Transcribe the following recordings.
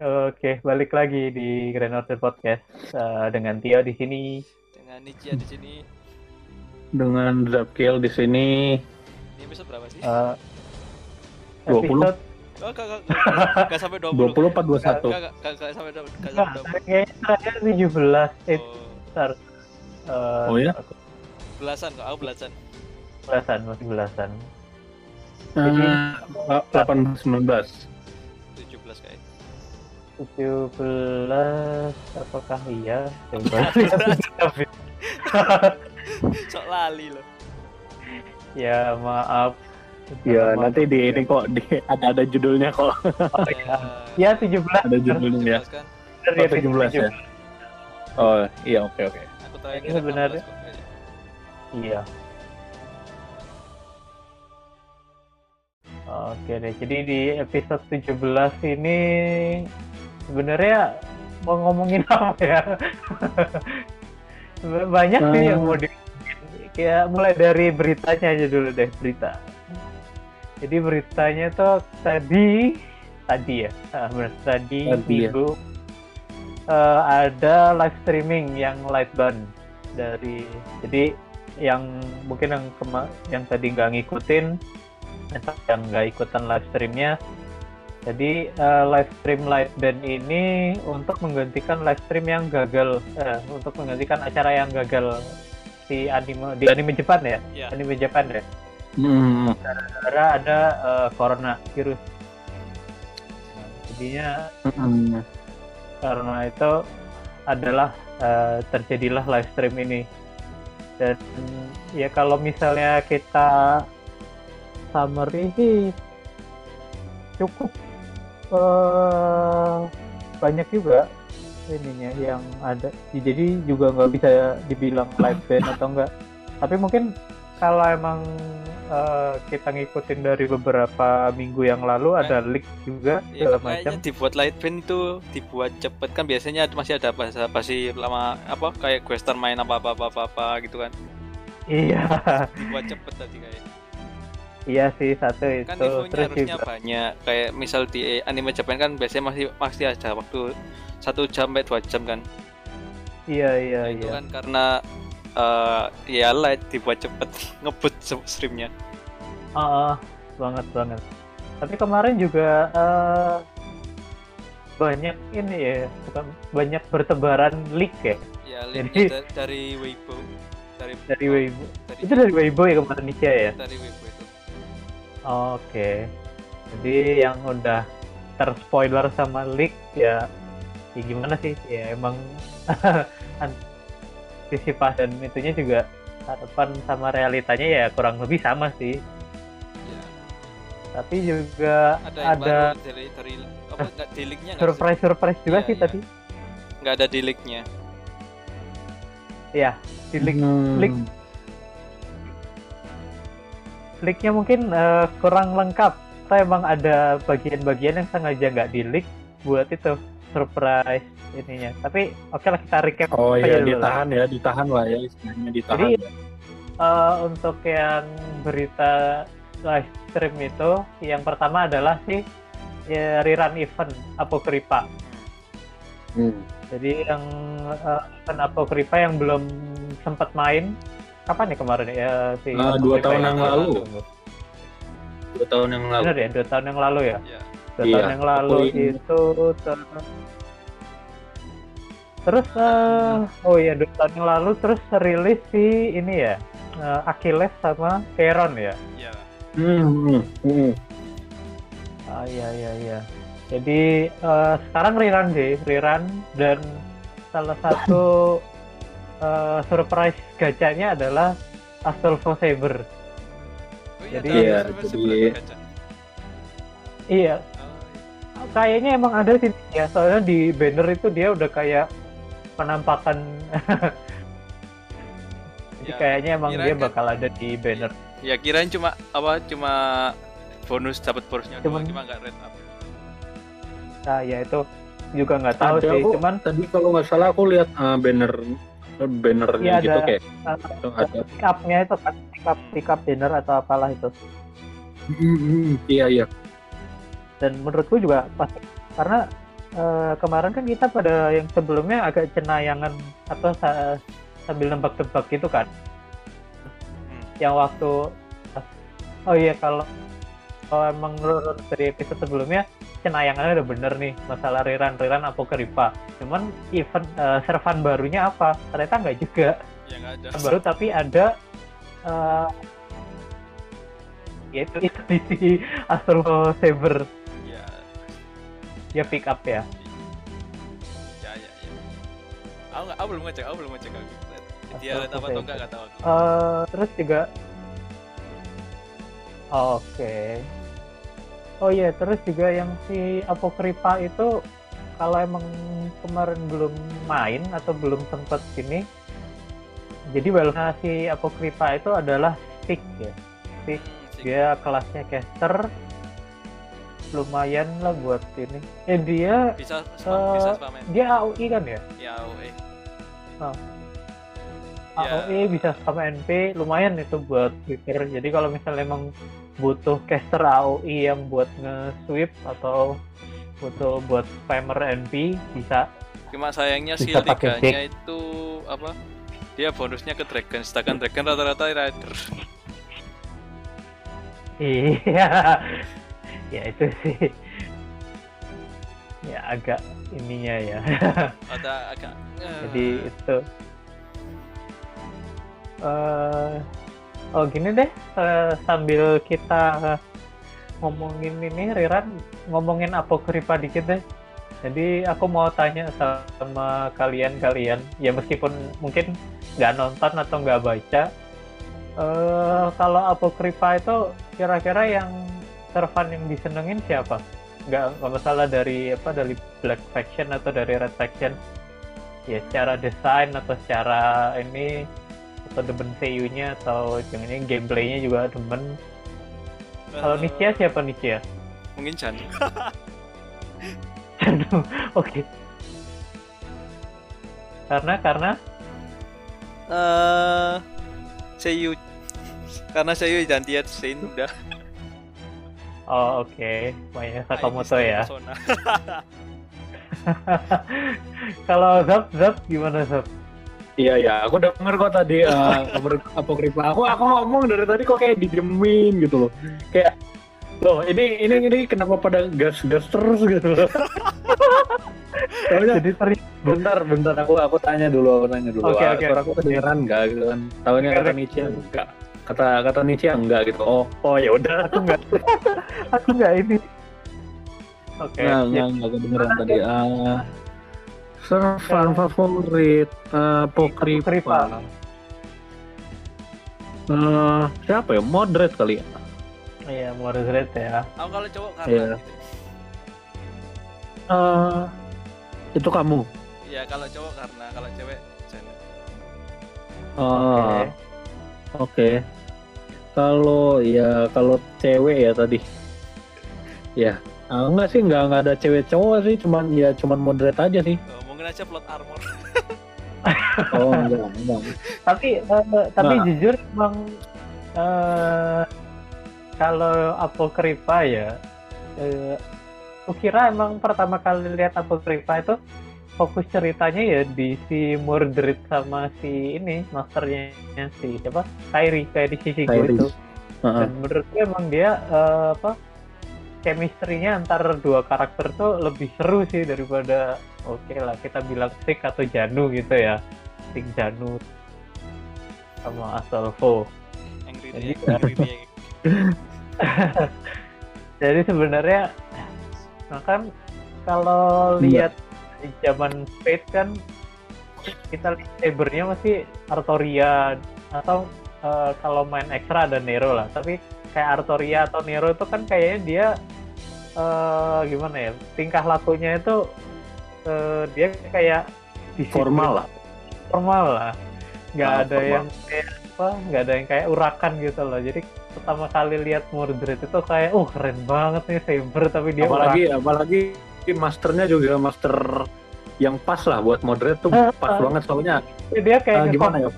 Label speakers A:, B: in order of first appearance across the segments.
A: Oke, balik lagi di Grand Order Podcast uh, dengan Tio di sini.
B: Dengan Nicia di sini.
C: Dengan Zapkiel di sini.
B: Ini episode berapa sih?
A: Uh,
C: 20.
A: episode
B: oh, gak, gak, gak, gak sampai 20.
C: 20 apa 21?
B: Gak, gak, gak, gak sampai 20. Gak
A: enggak,
B: sampai
A: kayaknya terakhir 17. Eh,
B: 20. Oh,
A: bentar. Uh,
C: Oh ya?
A: aku
B: belasan kok, aku belasan.
A: Belasan, masih belasan. Jadi-
C: Eh, 18 19.
B: 17 kayak.
A: 17 apakah iya? Coba.
B: Sok lali loh.
A: ya, maaf.
C: Ya,
A: Maaf.
C: nanti di ini kok di ada ada judulnya kok.
A: Oh, ya. Ya, 17.
C: Ada judulnya ya.
B: 17 kan.
A: Bener
C: Oh,
A: episode
C: 17 ya. Oh, iya oke oke.
B: Aku tahu
A: Ini sebenarnya-
B: 16 kok, kayaknya.
A: Iya. Oke deh, jadi di episode 17 ini sebenarnya mau ngomongin apa ya? Banyak sih yang mau di kayak mulai dari beritanya aja dulu deh, berita. Jadi beritanya tuh tadi tadi ya, ah, benar tadi,
C: Tadi ya.
A: minggu eh, ada live streaming yang light band dari jadi yang mungkin yang kema yang tadi nggak ngikutin yang nggak ikutan live streamnya jadi eh, live stream live band ini untuk menggantikan live stream yang gagal eh, untuk menggantikan acara yang gagal di anime di anime Jepang ya
B: Iya.
A: anime Jepang ya
C: Hmm.
A: karena ada eh, corona virus Nah, jadinya
C: Hmm.
A: karena itu adalah eh, terjadilah live stream ini dan ya kalau misalnya kita summary cukup eh, banyak juga ininya yang ada. Jadi juga nggak bisa dibilang live band atau enggak tapi mungkin kalau emang eh, kita ngikutin dari beberapa minggu yang lalu ada leak juga
B: Ya,
A: segala macam.
B: dibuat light band itu dibuat cepet. Kan biasanya masih ada bahasa basi lama apa kayak question main apa apa apa apa, apa gitu kan.
A: Iya.
B: Dibuat cepet tadi kayak
A: Iya sih satu itu
B: kan
A: terus
B: harusnya
A: juga.
B: banyak. Kayak misal di anime Jepang kan biasanya masih masih ada waktu satu jam sampai dua jam kan?
A: Iya iya
B: Nah, itu
A: iya.
B: kan karena eh, ya light dibuat cepet ngebut streamnya.
A: Ah, ah, banget banget. Tapi kemarin juga eh, banyak ini ya bukan banyak bertebaran leak ya.
B: Ya
A: Jadi-
B: linknya da- dari Weibo. Dari
A: dari Weibo.
B: Dari,
A: itu dari Weibo ya kemarin Nisha ya?
B: Dari Weibo
A: oke jadi yang udah terspoiler sama leak ya ya gimana sih ya emang antisipasi dan itunya juga harapan sama realitanya ya kurang lebih sama sih
B: ya
A: tapi juga
B: ada
A: ada
B: sih?
A: surprise surprise juga
B: Iya,
A: sih
B: iya.
A: tadi
B: nggak ada di linknya
A: ya di leak
C: Hmm.
A: Link. Leaknya mungkin eh, kurang lengkap atau emang ada bagian-bagian yang sengaja nggak di leak buat itu surprise ininya tapi oke lah kita recap
C: Oh iya
A: dulu lah.
C: ditahan ya, ditahan lah ya istilahnya ditahan.
A: Jadi, Eh, untuk yang berita live stream itu yang pertama adalah si ya, rerun event Apokripa
C: Hmm.
A: Jadi yang uh, event Apokripa yang belum sempat main kapan ya kemarin ya si
C: Ah, dua tahun yang lalu. Dua tahun yang lalu.
A: Benar ya dua tahun yang lalu ya.
B: ya
A: Dua
C: Iya,
A: tahun yang lalu itu ter- terus eh, oh iya dua tahun yang lalu terus rilis si ini ya eh, Achilles sama Keron ya.
B: ya
C: Hmm. hmm, hmm.
A: Ah iya iya iya. Jadi eh, sekarang rerun sih, rerun dan salah satu eh, surprise gacanya adalah Astolfo Saber.
B: oh,
A: Jadi-
C: Iya, jadi-
B: berapa kaca?
A: Iya,
B: Oh,
A: kayaknya emang ada sih ya. Soalnya di banner itu dia udah kayak penampakan. Jadi
B: Ya,
A: kayaknya emang dia
B: kan-
A: bakal ada di banner.
B: ya kirain cuma apa cuma bonus dapat bonusnya doang
A: Cuman-
B: cuma nggak red up
A: Nah ya itu juga nggak tahu
C: Ada
A: sih.
C: kok.
A: Cuman
C: Tadi kalau nggak salah aku lihat ah, banner bannernya
A: Iya,
C: gitu
A: ada.
C: kayak
A: uh,
C: itu ada.
A: pick up-nya itu kan pick up pick up banner atau apalah itu.
C: Iya iya.
A: dan menurutku juga pas karena eh, kemarin kan kita pada yang sebelumnya agak cenayangan atau sa- sambil nebak-nebak gitu kan yang waktu oh iya kalau kalau emang menurut dari episode sebelumnya cenayangannya udah bener nih masalah Riran Riran Apokrypha cuman event eh, servan barunya apa ternyata nggak juga
B: Ya ada.
A: baru tapi ada eh yaitu itu di Astro Saber
B: Ya,
A: ya pick up ya
B: ya, ya, ya. Aku aku belum ngecek, aku belum ngecek. Aku. Dia lihat apa atau enggak nggak tahu.
A: Eh, terus juga Oh, oke oh iya terus juga yang si Apokrypha itu kalau emang kemarin belum main atau belum sempet sini jadi balance si Apokrypha itu adalah stick ya stick
B: Hmm, sih.
A: dia kelasnya caster lumayan lah buat ini eh dia
B: Bisa spam, bisa
A: Eh,
B: spam ya.
A: dia AOE kan ya
B: Ya, AOE. Ya.
A: AOE bisa sama NP lumayan itu buat Twitter. Jadi kalau misalnya emang butuh caster AOE yang buat nge-sweep atau butuh buat spammer NP bisa.
B: Cuma sayangnya
A: pakai
B: tiganya itu apa? Dia bonusnya ke dragon, sedangkan dragon rata-rata rider.
A: Iya. ya itu sih. Ya agak ininya ya.
B: Ada agak. eh,
A: Jadi itu. eh oh gini deh eh, sambil kita ngomongin ini Riran ngomongin apokripa dikit deh. Jadi aku mau tanya sama kalian-kalian ya meskipun mungkin nggak nonton atau nggak baca. eh kalau apokripa itu kira-kira yang servan yang disenengin siapa? Nggak nggak masalah dari apa dari Black Faction atau dari Red Faction ya secara desain atau secara ini atau demen seiyunya atau jangan gameplaynya juga demen kalau
B: eh,
A: Nicia siapa Nicia?
B: Mungkin Jan.
A: Oke. Karena karena
B: Eh, Seiyu. Karena Seiyu dan dia Sein udah.
A: oh oke, Maya Sakamoto
B: Nah, ini
A: ya. Kalau Zap Zap gimana Zap?
C: Iya ya, aku denger kok tadi uh, kabar apokripa. Aku aku ngomong dari tadi kok kayak didiemin gitu loh. Kayak loh ini ini ini kenapa pada gas gas terus gitu loh. Taunya,
A: Jadi teri
C: bentar bentar aku aku tanya dulu aku tanya dulu.
A: Oke,
C: Ah,
A: oke.
C: Suara aku kedengeran enggak gitu kan? Tahunya kata Nietzsche enggak. Kata kata Nietzsche enggak gitu. Oh oh ya udah.
A: aku nggak aku nggak ini. Oke.
C: Enggak
A: ya,
C: enggak enggak kedengeran tadi. Ah Servan favorit uh. Apokripa. Eh, siapa ya? Moderate kali ya?
A: Iya, moderate ya.
B: Aku kalau cowok karena
C: Iya.
B: gitu.
C: Eh, itu kamu.
B: Iya, kalau cowok karena kalau cewek.
C: Oh,
A: Oke.
C: oke. Kalau ya kalau cewek ya tadi. Ya. Ah, enggak sih, enggak enggak ada cewek cowok sih, cuman ya cuman moderate aja sih.
B: Oh, mungkin aja plot armor.
C: Oh, enggak, enggak.
A: tapi eh, tapi
C: Nah.
A: jujur emang eh kalau Apokrypha ya eh aku kira emang pertama kali lihat Apokrypha itu fokus ceritanya ya di si Mordred sama si ini masternya si siapa Kairi kayak di sisi itu
C: Heeh.
A: dan menurut gue emang dia eh, apa chemistry-nya antar dua karakter tuh lebih seru sih daripada oke lah kita bilang Sik atau Janu gitu ya. Sik Janu sama Astolfo
B: Angry
A: Jadi-
B: Angry
A: jadi sebenarnya nah kan kalau
C: Iya.
A: lihat di zaman Fate kan kita lihat sabernya masih Artoria atau eh, kalau main ekstra ada Nero lah. Tapi kayak Artoria atau Nero itu kan kayaknya dia eh, gimana ya tingkah lakunya itu eh, dia kayak disiplin
C: Formal lah.
A: formal lah nggak
C: Ah,
A: ada
C: formal.
A: yang kayak apa nggak ada yang kayak urakan gitu loh jadi pertama kali lihat Mordred itu kayak uh keren banget nih saber tapi dia
C: apalagi apalagi masternya juga master yang pas lah buat moderate tuh
A: Ah,
C: pas banget soalnya
A: urakan. dia kayak
C: ah, gimana ya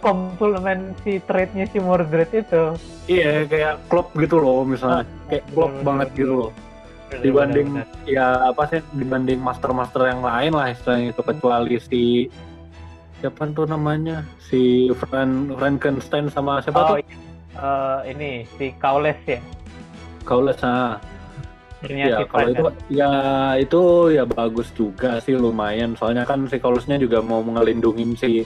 A: komplement si trade-nya si Mordred itu.
C: Iya kayak klop gitu loh misalnya. Kayak klop banget gitu loh. Dibanding
A: benar,
C: ya apa sih dibanding master-master yang lain lah istilahnya itu kecuali si siapa tuh namanya? Si Fran Frankenstein sama siapa
A: Oh,
C: tuh?
A: iya. Eh, ini si Kaules ya.
C: Kaules nah
A: Akhirnya
C: ya kalau itu ya itu ya bagus juga sih lumayan. Soalnya kan si Kaulesnya juga mau ngelindungin si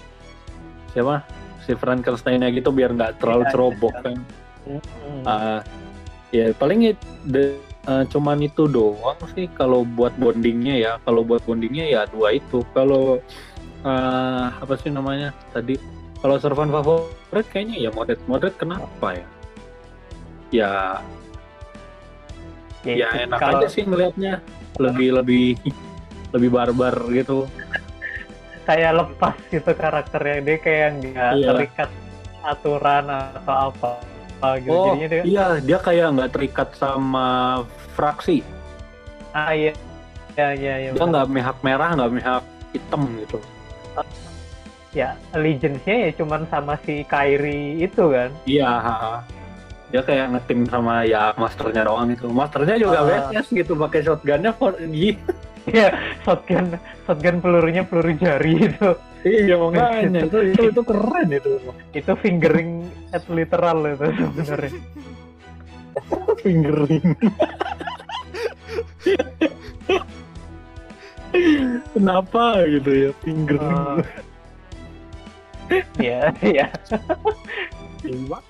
C: siapa si Frankensteinnya gitu biar nggak terlalu
A: Iya,
C: cerobok
A: iya.
C: kan.
A: Hmm.
C: Ah, ya paling it- de- eh, cuman itu doang sih kalau buat bondingnya ya. Kalau buat bondingnya ya dua itu. Kalau eh, apa sih namanya tadi? Kalau servan favorit kayaknya ya moderate kenapa ya? Ya ya
A: itu
C: enak
A: kalau
C: aja sih ngelihatnya lebih lebih lebih barbar gitu
A: kayak lepas gitu karakternya dia kayak nggak
C: Iya.
A: terikat aturan atau apa, apa gitu.
C: oh
A: Jadinya dia
C: iya dia kayak nggak terikat sama fraksi
A: ah iya ya ya ya.
C: dia nggak mihak merah nggak mihak hitam gitu
A: Ya allegiance-nya ya cuman sama si Kyrie itu kan.
C: Iya, ha-ha. dia kayak ngetim sama ya masternya doang itu. Masternya juga
A: Ah.
C: BTS gitu pakai shotgunnya for iya.
A: Iya, shotgun shotgun pelurunya peluru jari itu.
C: Iya makanya itu itu itu keren itu.
A: Itu fingering at literal itu sebenarnya.
C: Fingering. Kenapa gitu ya fingering?
A: Iya, iya.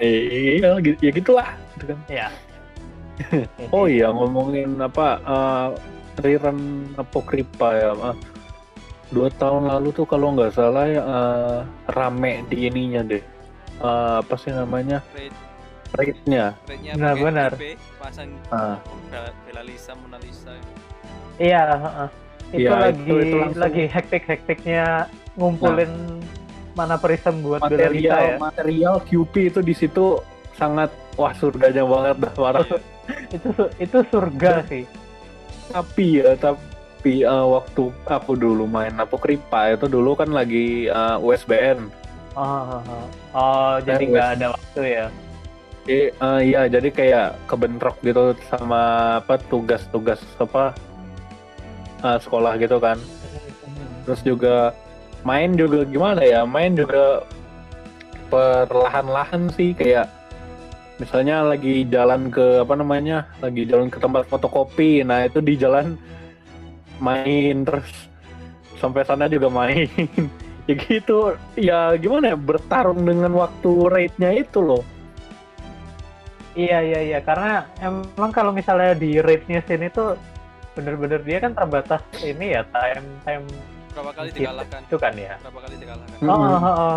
C: eh, iya, gitu- ya gitulah. Gitu kan.
A: Iya.
C: Oh iya ngomongin apa uh, rerun Apokripa ya. ah. dua tahun lalu tuh kalau nggak salah ya uh, rame di ininya deh. Uh, apa sih namanya?
B: Rate,
C: Rate-nya.
B: rate-nya
A: Benar, benar.
B: Pasang
C: Ah.
B: Lisa, Mona Lisa.
A: Iya, heeh. itu
C: Iya,
A: lagi
C: itu- itu langsung-
A: lagi hektik-hektiknya ngumpulin mana prism buat Lisa
C: material
A: ya.
C: material QP itu di situ sangat wah surganya banget dah parah.
A: Itu itu surga sih.
C: Tapi ya tapi uh, waktu aku dulu main Apokripa itu dulu kan lagi uh, USBN.
A: Oh, oh, oh. Oh, jadi
C: Eh,
A: nggak ada waktu ya.
C: Jadi, eh, iya, jadi kayak kebentrok gitu sama apa tugas-tugas apa eh, sekolah gitu kan. Terus juga main juga gimana ya? Main juga perlahan-lahan sih kayak misalnya lagi jalan ke apa namanya? Lagi jalan ke tempat fotokopi. Nah, itu di jalan main terus sampai sana juga main. ya gitu. Ya gimana ya? Bertarung dengan waktu rate-nya itu loh.
A: Iya iya iya karena emang kalau misalnya di rate-nya sini tuh bener-bener dia kan terbatas ini ya time time
B: Berapa kali dikalahkan?
A: itu kan ya.
B: Berapa kali dikalahkan?
C: Mm-mm.
A: Oh, oh, oh.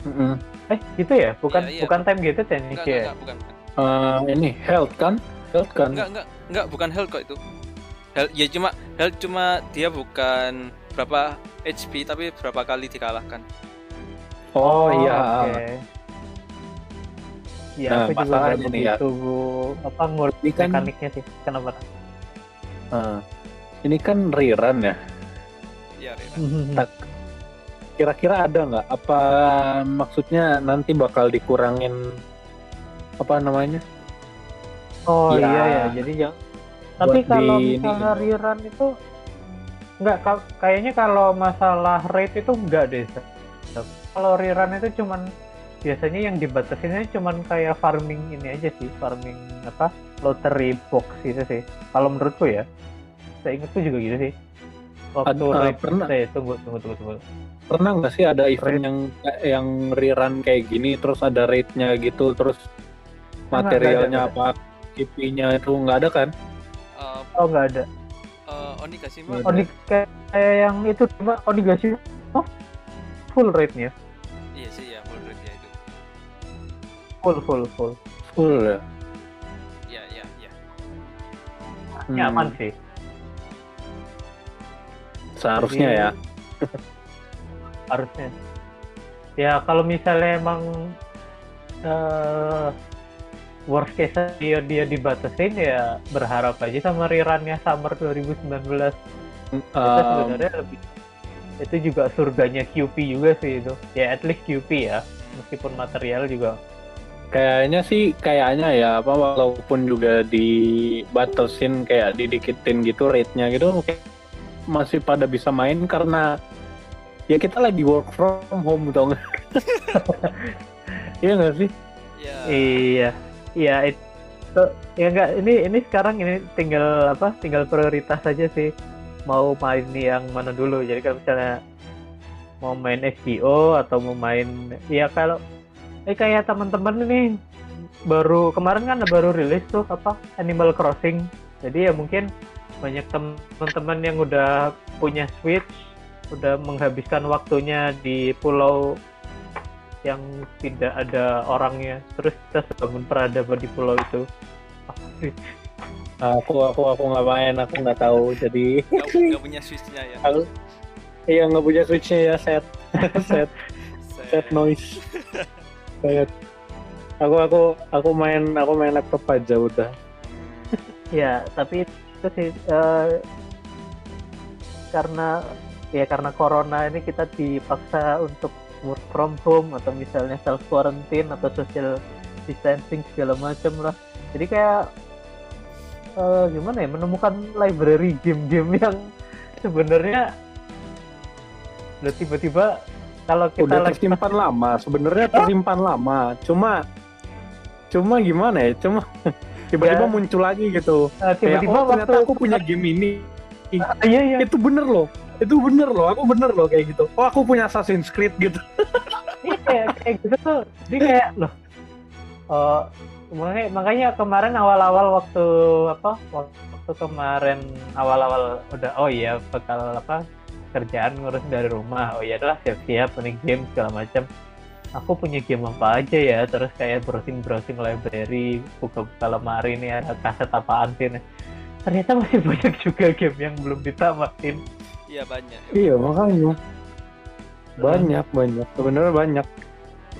C: Mm-mm.
A: eh gitu ya bukan
B: Iya, iya.
A: bukan time gitu ya
B: Enggak,
A: ya.
B: enggak, bukan. bukan.
C: Eh, ini health kan health kan
B: Enggak, enggak, enggak, bukan health kok itu. Health, ya cuma health cuma dia bukan berapa HP tapi berapa kali dikalahkan.
C: oh, iya
A: Oke. Iya,
C: Nah,
A: aku juga
C: masalahnya
A: nggak
C: nih ya.
A: begitu apa
C: Ini kan-
A: mekaniknya sih. Kenapa?
C: Eh, ini kan rerun ya
B: Iya, Rera.
C: Tak. Kira-kira ada nggak apa maksudnya nanti bakal dikurangin apa namanya
A: Oh
C: Ya,
A: iya ya, jadi yang tapi kalau
C: di-
A: misalnya
C: ini.
A: rerun itu enggak ka- kayaknya kalau masalah rate itu enggak deh. Kalau rerun itu cuman biasanya yang dibatasinnya cuman kayak farming ini aja sih, farming apa? lottery box gitu sih. Kalau menurutku ya. Saya ingatku juga gitu sih. Waktu
C: Ad-
A: rate
C: pernah-
A: eh, tunggu tunggu tunggu tunggu.
C: pernah nggak sih ada event
A: Rate.
C: yang yang rerun kayak gini terus ada rate-nya gitu terus
A: Nggak,
C: materialnya
A: nggak ada,
C: apa KP-nya itu nggak ada kan
B: Eh,
A: Oh enggak ada.
B: eh, Onigashima
C: Nggak ada.
A: Oni kayak kayak yang itu cuma Onigashima oh, full rate-nya.
B: iya sih ya full rate ya itu.
A: Full full full.
C: full ya
B: Iya, iya, iya.
C: Hmm,
A: Nyaman sih.
C: Seharusnya
A: Jadi-
C: ya.
A: harusnya. Ya kalau misalnya emang eh worst case dia dia dibatasin ya berharap aja sama rerunnya summer 2019 itu
C: Um,
A: sebenarnya lebih itu juga surganya QP juga sih itu. Ya at least QP ya meskipun material juga.
C: Kayaknya sih kayaknya ya apa walaupun juga dibatasin kayak didikitin gitu rate-nya gitu masih pada bisa main karena ya kita lagi work from home tau nggak? Iya nggak sih?
B: ya
A: Iya, iya itu ya enggak ini ini sekarang ini tinggal apa? Tinggal prioritas saja sih. Mau main yang mana dulu. Jadi kalau misalnya mau main SGO atau mau main ya kalau eh kayak teman-teman ini baru kemarin kan baru rilis tuh apa Animal Crossing. Jadi ya mungkin banyak teman-teman yang udah punya Switch udah menghabiskan waktunya di pulau yang tidak ada orangnya terus kita sebangun peradaban di pulau itu sih?
C: Aku aku aku nggak main, aku nggak tahu. Jadi
B: nggak nggak punya switchnya ya
C: aku iya nggak punya switchnya ya set set set noise. Set. Aku aku aku main aku main laptop aja udah.
A: ya tapi itu sih eh, karena ya karena corona ini kita dipaksa untuk work from home atau misalnya self quarantine atau social distancing segala macam lah. Jadi kayak eh, gimana ya menemukan library game-game yang sebenarnya udah tiba-tiba kalau kita
C: udah
A: lagi
C: tersimpan lama. Sebenarnya tersimpan lama. Cuma cuma gimana ya? Cuma tiba-tiba
A: Ya.
C: muncul lagi gitu
A: eh,
C: Kayak,
A: tiba-tiba
C: oh, ternyata
A: waktu
C: aku punya game ini
A: Ah, iya iya
C: itu bener loh itu bener loh aku bener loh kayak gitu oh aku punya Assassin's Creed gitu
A: Iya kayak, gitu tuh. Jadi kayak loh. eh, makanya, makanya kemarin awal-awal waktu apa? Waktu kemarin awal-awal udah oh iya bakal apa? kerjaan ngurus dari rumah. Oh iya adalah siap-siap nih game segala macam. Aku punya game apa aja ya? Terus kayak browsing-browsing library, buka-buka lemari nih ada kaset apaan sih nih. Ternyata masih banyak juga game yang belum ditamatin.
B: iya banyak
C: iya makanya banyak banyak sebenarnya banyak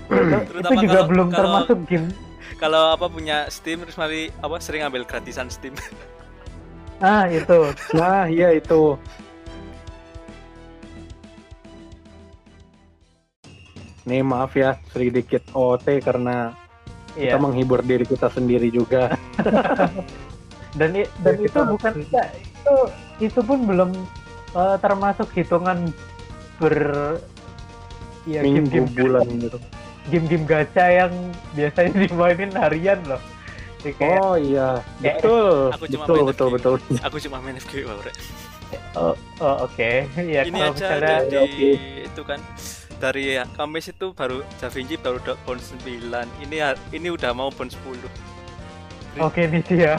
A: itu juga
B: kalau-
A: belum
B: kalau-
A: termasuk game.
B: kalau apa punya Steam terus mari apa sering ambil gratisan Steam
A: Ah itu.
C: nah iya itu nih maaf ya sedikit OT karena
A: Iya.
C: kita menghibur diri kita sendiri juga
A: dan i- dan
C: Ya,
A: itu
C: kita-
A: bukan ya, itu itu pun belum eh, termasuk hitungan ber ya
C: minggu
A: game-game
C: bulan gitu
A: game-game gacha yang biasanya dimainin harian loh Jadi kayak
C: oh iya betul
B: Aku cuma
C: betul betul
B: FGO.
C: betul
B: aku cuma main FGO Bre.
A: oh, oh, oke ya
B: ini
A: kalau
B: aja
A: misalnya
B: dari
C: oke.
B: itu kan dari ya, Kamis itu baru Da Vinci baru da- pound 9 ini ini udah mau pound 10
A: oke nih sih ya.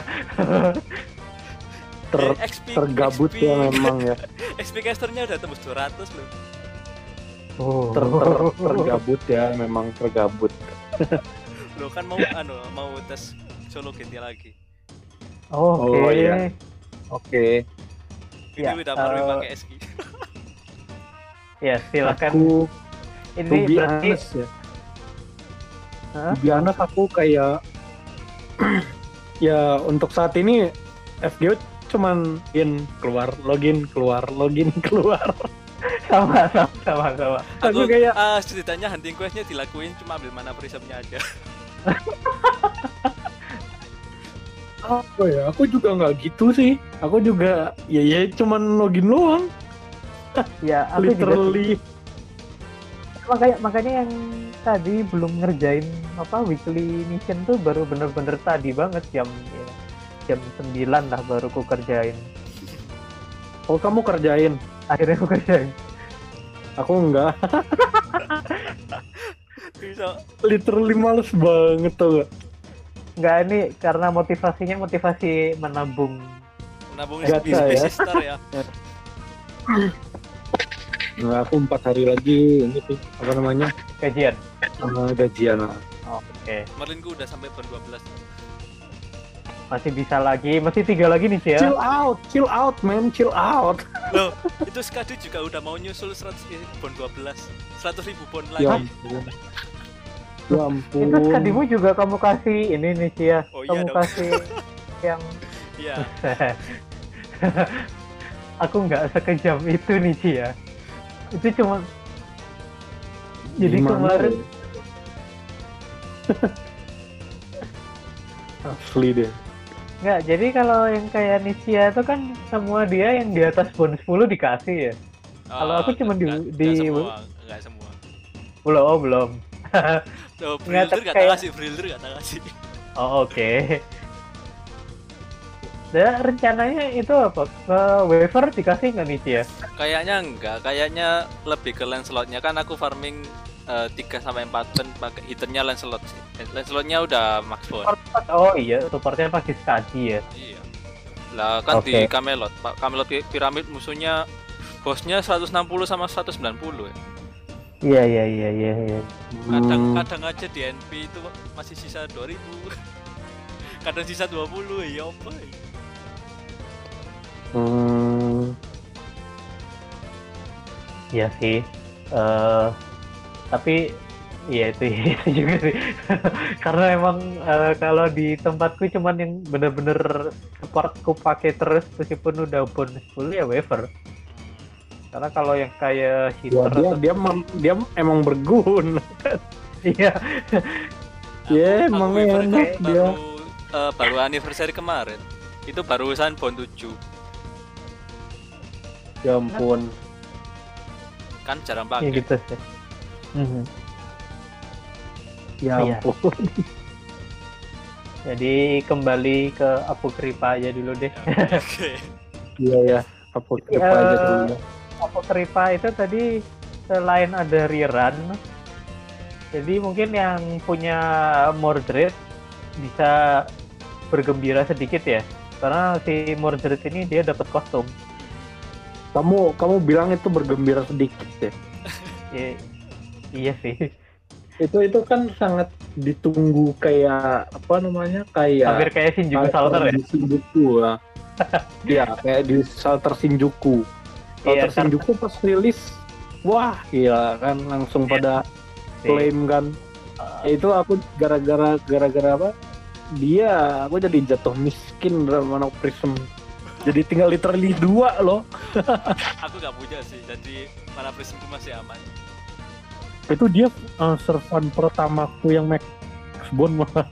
C: Ter
B: Eh, XP,
C: tergabut
B: XP,
C: ya memang ya.
B: XP casternya udah tembus 200 loh.
A: Oh.
C: ter, ter- tergabut ya memang tergabut.
B: Lo kan mau anu mau tes solo GTA lagi.
A: Oh, oke.
C: Oh, iya. oke.
B: Ini
A: Ya,
B: udah
A: eh,
B: pakai SG
A: ya silakan.
C: Aku
A: ini
C: to be
A: berarti
C: honest ya.
A: Hah?
C: to be honest aku kayak ya untuk saat ini FGO cuman in keluar login keluar login keluar.
A: Sama sama sama sama.
C: Aku
B: aku
C: kayak
B: ah ceritanya hunting questnya dilakuin cuma ambil mana prismnya aja.
C: Apa ya? Aku juga nggak gitu sih. Aku juga ya ya cuman login doang.
A: Ya aku juga
C: literally
A: makanya makanya yang tadi belum ngerjain apa weekly mission tuh baru bener-bener tadi banget jam ya, jam 9 lah baru ku kerjain.
C: Oh kamu kerjain?
A: Akhirnya aku kerjain.
C: Aku enggak.
B: Bisa.
C: Literally males banget tuh
A: nggak? Ini karena motivasinya motivasi menabung.
B: Menabung
C: ya.
B: Star ya
C: nah, aku empat hari lagi ini sih apa namanya?
A: Gajian?
C: Eh, gajian lah
A: oh, oke.
B: Kemarin gua udah sampai pound 12
A: masih bisa lagi masih tiga lagi nih sih ya
C: chill out chill out man chill out.
B: Loh itu Skadu juga udah mau nyusul 100 eh, pound 12 100 ribu pound
C: ya
B: lagi
C: ampun. Ya ampun.
A: Itu kadimu juga kamu kasih ini nih sih ya
B: Oh, iya
A: kamu
B: dong.
A: kasih yang
B: iya.
A: Aku nggak sekejam itu nih sih ya itu cuma jadi
C: Gimana
A: kemarin
C: ya? asli deh
A: Nggak, jadi kalau yang kayak Nisia itu kan semua dia yang di atas bonus 10 dikasih ya. Kalau aku cuma di-
B: enggak,
A: di-
B: semua, enggak semua.
A: Belum, oh, belum.
B: Tuh,
A: Enggak,
B: Brilder enggak
A: kayak-
B: kasih, Brilder enggak kasih.
A: Oh, oke. Dan rencananya itu apa? Ke waiver dikasih nggak Nisia?
B: Kayaknya enggak, kayaknya lebih ke Lancelotnya kan aku farming eh, 3 sampai 4 turn pakai hitternya Lancelot sih. Lancelotnya udah max.
A: Support, oh iya, supportnya pakai Skadi ya.
B: Iya. Lah kan di
A: Oke.
B: Camelot, Pak Camelot pi- piramid musuhnya bosnya 160 sama 190 ya.
A: Iya, iya, iya, iya, iya.
B: Kadang
C: Hmm,
B: kadang aja di NP itu masih sisa 2000. kadang sisa 20 ya apa ya?
C: Hmm,
A: Iya sih. Eh tapi ya itu, itu juga sih. Karena emang eh, kalau di tempatku cuman yang bener-bener supportku pakai terus meskipun udah bonus 10 ya waiver. Karena kalau yang kayak
C: ya,
A: hitter
C: dia
A: atau-
C: dia mem- dia emang berguna
A: iya
C: Ya, emang enak dia.
B: baru eh, baru anniversary kemarin. Itu barusan bond 7.
C: Ya ampun
B: Kan jarang
A: ya
B: pakai.
A: gitu sih. Mhm.
C: ya
A: Iya.
C: ampun
A: Jadi kembali ke Apokripa aja dulu deh.
B: Oke.
C: iya ya
A: Iya.
C: apa aja dulu
A: Apokripa itu tadi selain ada rerun, jadi mungkin yang punya Mordred bisa bergembira sedikit ya, karena si Mordred ini dia dapat kostum.
C: Kamu kamu bilang itu bergembira sedikit ya.
A: I- iya sih.
C: itu itu kan sangat ditunggu kayak apa namanya kayak
A: Hampir kayak Shinjuku
C: kayak
A: Salter ya.
C: Shinjuku ya. Iya, kayak di Salter Shinjuku.
A: Iya,
C: Salter.
A: Karena-
C: Shinjuku pas rilis wah gila kan langsung pada
A: Sih.
C: claim kan. Ya, itu aku gara-gara gara-gara apa? Dia aku jadi jatuh miskin dalam prism jadi tinggal literally dua loh
B: Aku nggak punya sih, jadi mana prism itu masih aman.
C: itu dia uh, servan pertamaku yang max bond malah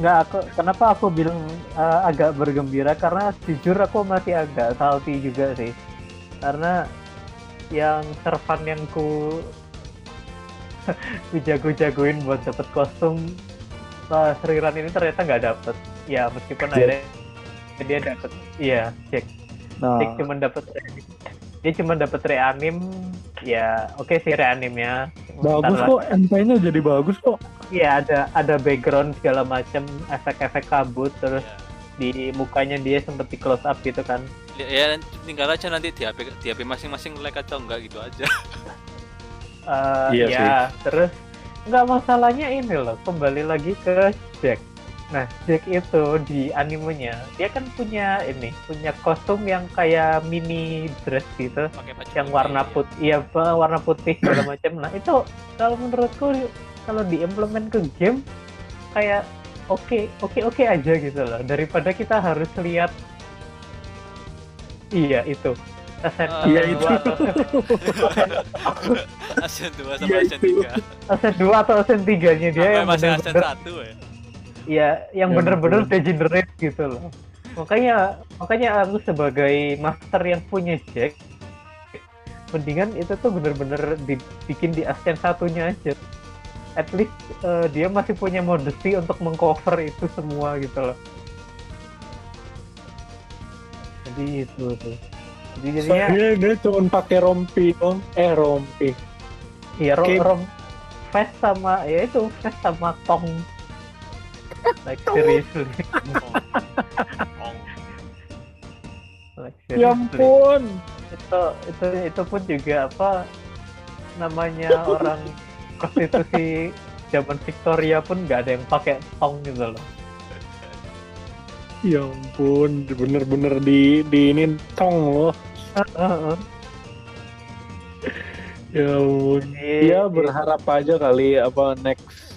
A: Nggak, aku kenapa aku bilang uh, agak bergembira karena jujur aku masih agak salty juga sih. Karena yang servan yang ku ku jago-jagoin buat dapet kostum pas Riran ini ternyata nggak dapet. Ya meskipun
C: Jack.
A: akhirnya dia dapet, iya Jack.
C: nah
A: Jack cuma dapet dia cuma dapet reanim ya oke sih reanimnya
C: bagus
A: Ntar
C: kok MP-nya jadi bagus kok
A: Iya ada ada background segala macam efek-efek kabut terus di mukanya dia sempet di close up gitu kan.
B: Ya, ya tinggal aja nanti di HP di HP masing-masing like atau enggak gitu aja.
A: Eh,
C: Iya
A: ya terus nggak masalahnya ini loh kembali lagi ke Jack. Nah Jack itu di animenya dia kan punya ini punya kostum yang kayak mini dress gitu
B: baju
A: yang
B: putih,
A: warna
B: ya.
A: putih iya Pak, warna putih segala macam. Nah itu kalau menurutku kalau diimplement ke game kayak oke oke oke aja gitu loh daripada kita harus lihat iya itu aset
B: Ah,
C: Iya,
A: dua
C: itu.
A: atau
B: Asian 2 sama
C: Iya, itu.
B: 3.
A: aset dua atau aset tiganya dia
B: Sampai
A: yang
B: masih
A: bener-bener
B: 1 ya.
A: Iya yang
C: Ya
A: bener-bener
C: ampun.
A: degenerate gitu loh. Makanya makanya aku sebagai master yang punya Jack mendingan itu tuh bener-bener dibikin di Ascent satunya aja. At least eh, dia masih punya modesty untuk mengcover itu semua gitu loh. Jadi itu tuh. Jadi jadinya
C: Soalnya dia cuma pakai rompi dong. Eh rompi.
A: Ya rom, rom Fest sama ya itu Fest sama Tong like seriously. Like
C: ya
A: seriously.
C: ampun.
A: Itu itu itu pun juga apa namanya orang prostitusi zaman Victoria pun nggak ada yang pakai tong gitu loh.
C: Ya ampun bener-bener di di ini tong loh. Ya ampun. Iya berharap aja kali apa next.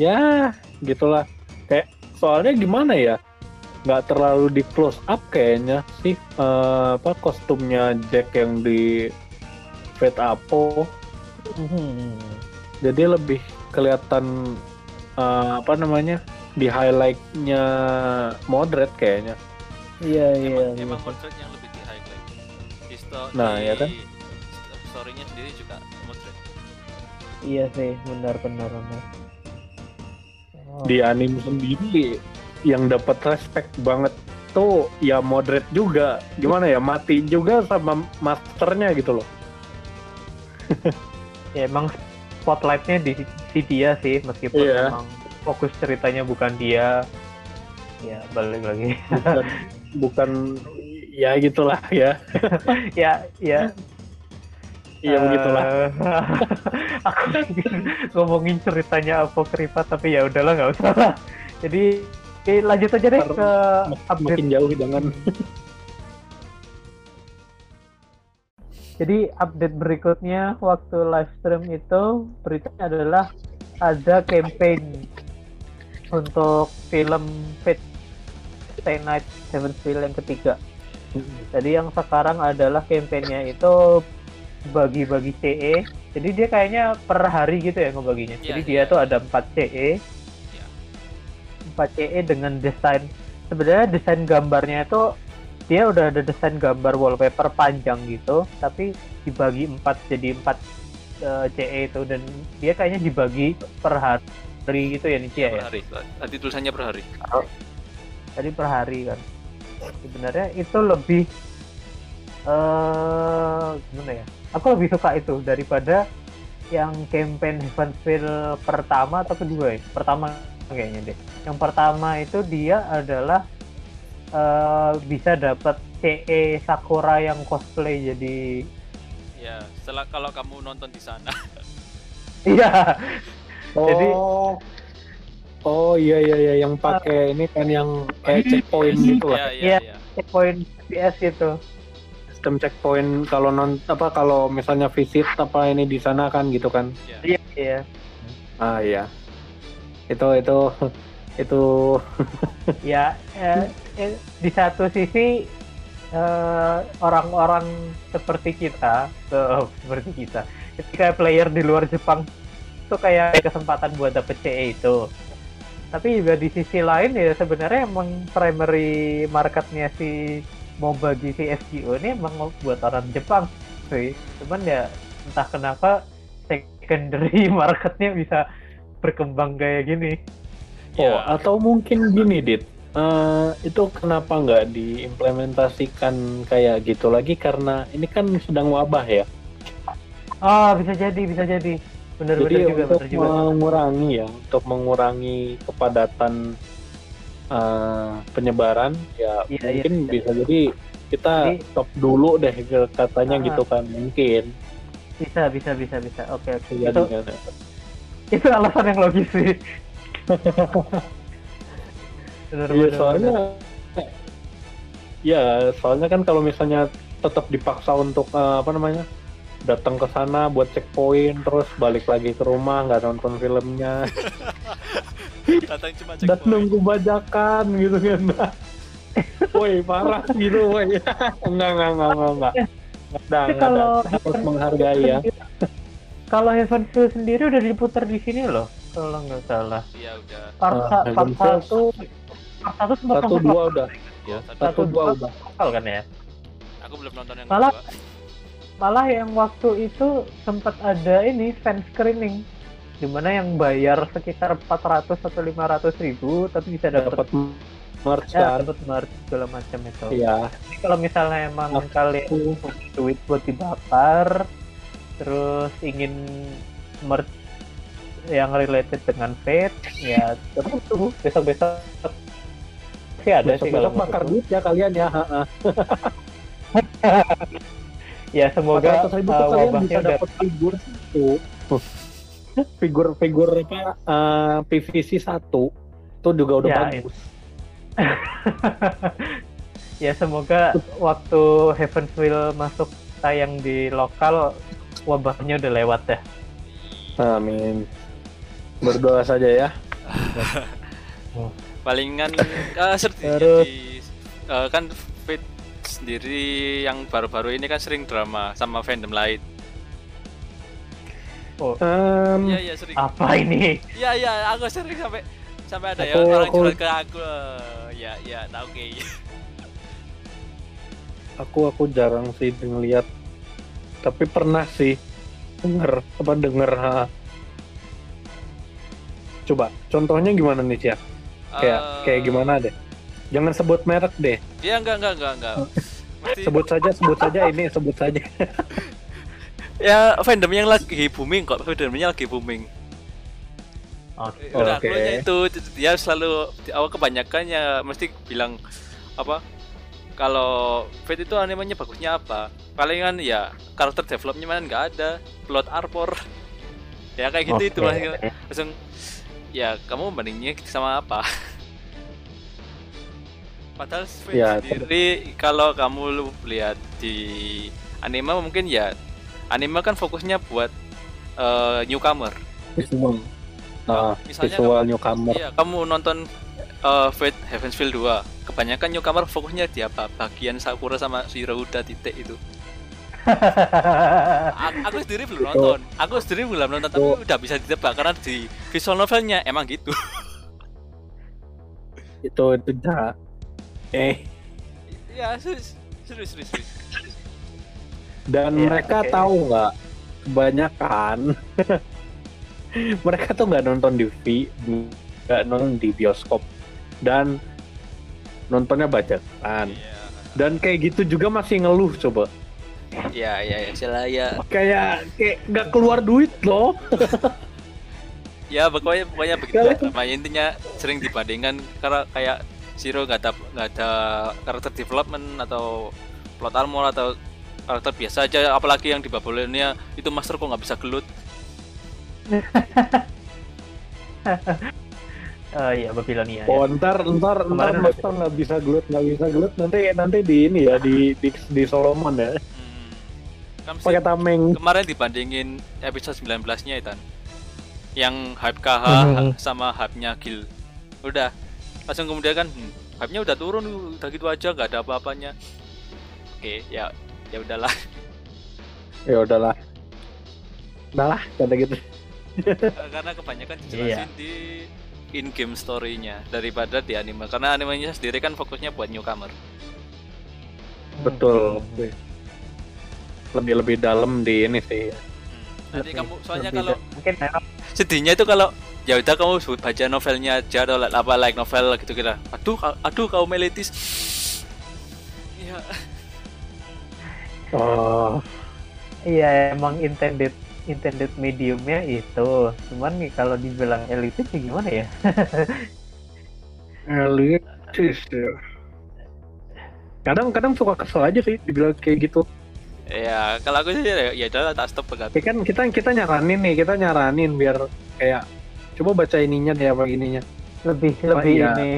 C: Ya gitulah kayak soalnya gimana ya nggak terlalu di close up kayaknya sih eh, apa kostumnya Jack yang di Fate Apo
A: Mhm.
C: jadi lebih kelihatan eh, apa namanya di highlightnya moderate kayaknya.
A: Iya iya.
B: emang,
A: iya.
B: emang moderate yang lebih di highlight di sto-
C: Nah,
B: di
C: ya kan?
B: story-nya sendiri juga moderate
A: Iya sih, benar benar benar. Oh,
C: Di anime sendiri yang dapat respect banget tuh ya moderate juga. Gimana ya mati juga sama masternya gitu loh.
A: ya emang spotlightnya di, di dia sih, meskipun
C: Iya.
A: emang fokus ceritanya bukan dia. Ya balik lagi.
C: Bukan bukan ya gitulah ya.
A: ya ya.
C: Iya
A: eh,
C: begitulah.
A: aku ngomongin ceritanya Apokripa tapi ya udahlah nggak usah lah. Jadi eh, lanjut aja deh
C: Ntar
A: ke update
C: Makin jauh jangan.
A: Jadi update berikutnya waktu live stream itu beritanya adalah ada campaign untuk film Fate Stay Night Heavensville yang ketiga. Jadi yang sekarang adalah campaignnya itu bagi-bagi CE. Jadi dia kayaknya per hari gitu ya ngebaginya.
B: Iya,
A: Jadi
B: iya.
A: dia tuh ada 4 CE.
B: Iya.
A: 4 CE dengan desain sebenarnya desain gambarnya itu dia udah ada desain gambar wallpaper panjang gitu, tapi dibagi 4 jadi 4 eh, CE itu dan dia kayaknya dibagi per hari gitu ya Nicia
B: per
A: ya.
B: hari tadi tulisannya per hari
A: Tadi per hari kan. Sebenarnya itu lebih eh gimana ya? Aku lebih suka itu daripada yang campaign Heavensville pertama atau kedua ya? Pertama kayaknya deh. Yang pertama itu dia adalah eh bisa dapat CE Sakura yang cosplay jadi
B: ya setelah kalau kamu nonton di sana
A: iya Jadi-
C: Oh. Oh iya iya iya yang pakai ini kan yang kayak checkpoint gitu lah.
B: ya ya
A: Iya.
B: ya
A: checkpoint PS gitu.
C: Sistem checkpoint kalau non apa kalau misalnya visit apa ini di sana kan gitu kan.
A: Iya iya.
C: Ah iya. Itu itu itu
A: ya eh, eh, di satu sisi eh, orang-orang seperti kita eh, seperti kita ketika player di luar Jepang itu kayak kesempatan buat dapet CE itu tapi juga di sisi lain ya sebenarnya emang primary marketnya si MOBA di si SGO ini emang mau buat orang Jepang sih cuman ya entah kenapa secondary marketnya bisa berkembang kayak gini
C: oh
B: ya
C: atau mungkin gini dit. Eh, itu kenapa nggak diimplementasikan kayak gitu lagi karena ini kan sedang wabah ya.
A: Ah, bisa jadi, bisa jadi. Bener-bener
C: Jadi
A: juga,
C: untuk
A: bener juga.
C: mengurangi ya, untuk mengurangi kepadatan eh, penyebaran ya
A: Iya,
C: mungkin
A: iya.
C: bisa jadi kita
A: Jadi-
C: stop dulu deh katanya
A: Ah.
C: gitu kan mungkin
A: Bisa, bisa, bisa, bisa. Oke, oke.
C: Bisa
A: Itu,
C: jadi kan.
A: itu alasan yang logis sih. bener,
C: Iya
A: bener,
C: soalnya
A: bener.
C: ya soalnya kan kalau misalnya tetap dipaksa untuk eh, apa namanya datang ke sana buat checkpoint terus balik lagi ke rumah nggak nonton filmnya.
B: Datang cuma
C: dan nunggu bajakan gitu kan. Woi parah gitu woi. Enggak enggak enggak enggak enggak Nggak ada,
A: Tapi
C: nggak ada.
A: kalau
C: harus menghargai ya.
A: kalau Heavenfield sendiri udah diputar di sini loh, kalau nggak salah.
B: iya udah.
A: Part, sa- part satu, part satu sempat
C: satu
A: masuk
C: dua udah.
B: Ya satu
C: dua.
A: dua.
C: udah.
A: Lokal kan ya.
B: aku belum nonton yang
A: Malah-
B: kedua
A: Malah yang waktu itu sempat ada ini fan screening di mana yang bayar sekitar 400 atau 500 ribu tapi bisa dapat
C: merch
A: ya,
C: kan?
A: dapat merch segala macam itu.
C: iya.
A: Jadi kalau misalnya emang
C: Aku-
A: kalian punya duit buat dibakar, terus ingin merch yang related dengan Fate, ya terus tunggu besok-besok sih ada
C: besok
A: sih kalau
C: besok bakar duit ya kalian ya.
A: Ya semoga
C: 400 ribu
A: uh,
C: kalian bisa dapat figur satu. Figur figur apa eh, PVC satu. Itu juga udah
A: Ya,
C: bagus.
A: ya semoga waktu Heavensville masuk tayang di lokal wabahnya udah lewat ya.
C: amin. Berdoa saja ya.
B: Palingan ah, seperti di- eh, kan sendiri yang baru-baru ini kan sering drama sama fandom lain
A: Oh,
C: Em,
B: Iya iya sering.
A: apa ini?
B: Iya iya aku sering sampai sampai ada
C: Aku-
B: yang orang
C: aku-
B: curhat ke aku. Eh, Ya ya nah, oke.
C: aku aku jarang sih ngeliat tapi pernah sih denger apa denger ha. coba contohnya gimana nih Cia? kayak
B: Eh,
C: kayak gimana deh jangan sebut merek deh
B: Iya enggak enggak enggak enggak. Mesti
C: sebut saja sebut saja ini sebut saja
B: ya fandom yang lagi booming kok fandomnya lagi booming.
A: Oke.
B: Udah
C: Oke.
B: keluarnya itu dia selalu di awal kebanyakannya mesti bilang apa kalau Fate itu animenya bagusnya apa palingan ya karakter developnya mana nggak ada plot armor ya kayak gitu itu
A: Oke.
B: masih langsung ya kamu bandingnya sama apa padahal Fate
C: Ya,
B: sendiri kalau kamu lihat di anime mungkin ya anime kan fokusnya buat eh, newcomer
C: visual nah,
B: Misalnya
C: visual newcomer
B: Iya, kamu nonton uh, Fate Heaven's Feel 2. Kebanyakan newcomer fokusnya di apa? Bagian Sakura sama Shiro udah titik itu. Aku sendiri belum nonton. Aku sendiri belum nonton tapi udah bisa ditebak karena di visual novelnya emang gitu.
C: itu itu dah eh
B: ya, serius, serius, serius. serius.
C: dan
A: Iya,
C: mereka
A: oke.
C: tahu nggak kebanyakan mereka tuh nggak nonton di vi nggak nonton di bioskop dan nontonnya bacaan
B: Iya.
C: dan kayak gitu juga masih ngeluh coba
B: Iya, iya, ya, salah ya.
C: kayak kayak nggak keluar duit loh
B: Ya, pokoknya pokoknya begitu. Makanya intinya sering dibandingkan karena kayak Shiro nggak ada nggak ada karakter development atau plot armor atau karakter biasa aja apalagi yang di Babylonnya itu master kok nggak bisa gelut
A: Oh iya, Babylonia.
C: oh
A: ya.
C: ntar ntar ntar
A: Kemarin-
C: master nggak bisa gelut nggak bisa gelut nanti nanti di ini ya di di, di Solomon ya
B: hmm.
C: pakai tameng
B: kemarin dibandingin episode 19 nya itu yang hype KH
A: Mhm.
B: sama hype nya Gil udah langsung kemudian kan hmm, hype nya udah turun udah gitu aja nggak ada apa-apanya oke ya ya udahlah
C: ya udahlah udahlah kata gitu
B: karena kebanyakan dijelasin
A: Iya.
B: di in game story-nya daripada di anime karena animenya sendiri kan fokusnya buat newcomer
C: betul
A: Hmm.
C: lebih lebih dalam di ini sih
B: Hmm. nanti
A: Lebih-
B: kamu soalnya
A: lebih
B: kalau
A: mungkin
B: sedihnya itu kalau ya udah kamu baca novelnya aja atau like- apa like novel gitu kira. Aduh ka- aduh kau melitis. Ya
C: oh.
A: Iya emang intended intended mediumnya itu. Cuman nih kalau dibilang elitis sih gimana ya?
C: elitis ya. Kadang-kadang suka kesel aja sih dibilang kayak gitu.
B: Ya kalau aku sih ya ya udah tak stop begat
C: ya kan kita kita nyaranin nih kita nyaranin biar kayak coba baca ininya deh apa ininya
A: Lebih
C: Oh,
A: lebih
C: iya.
A: ini.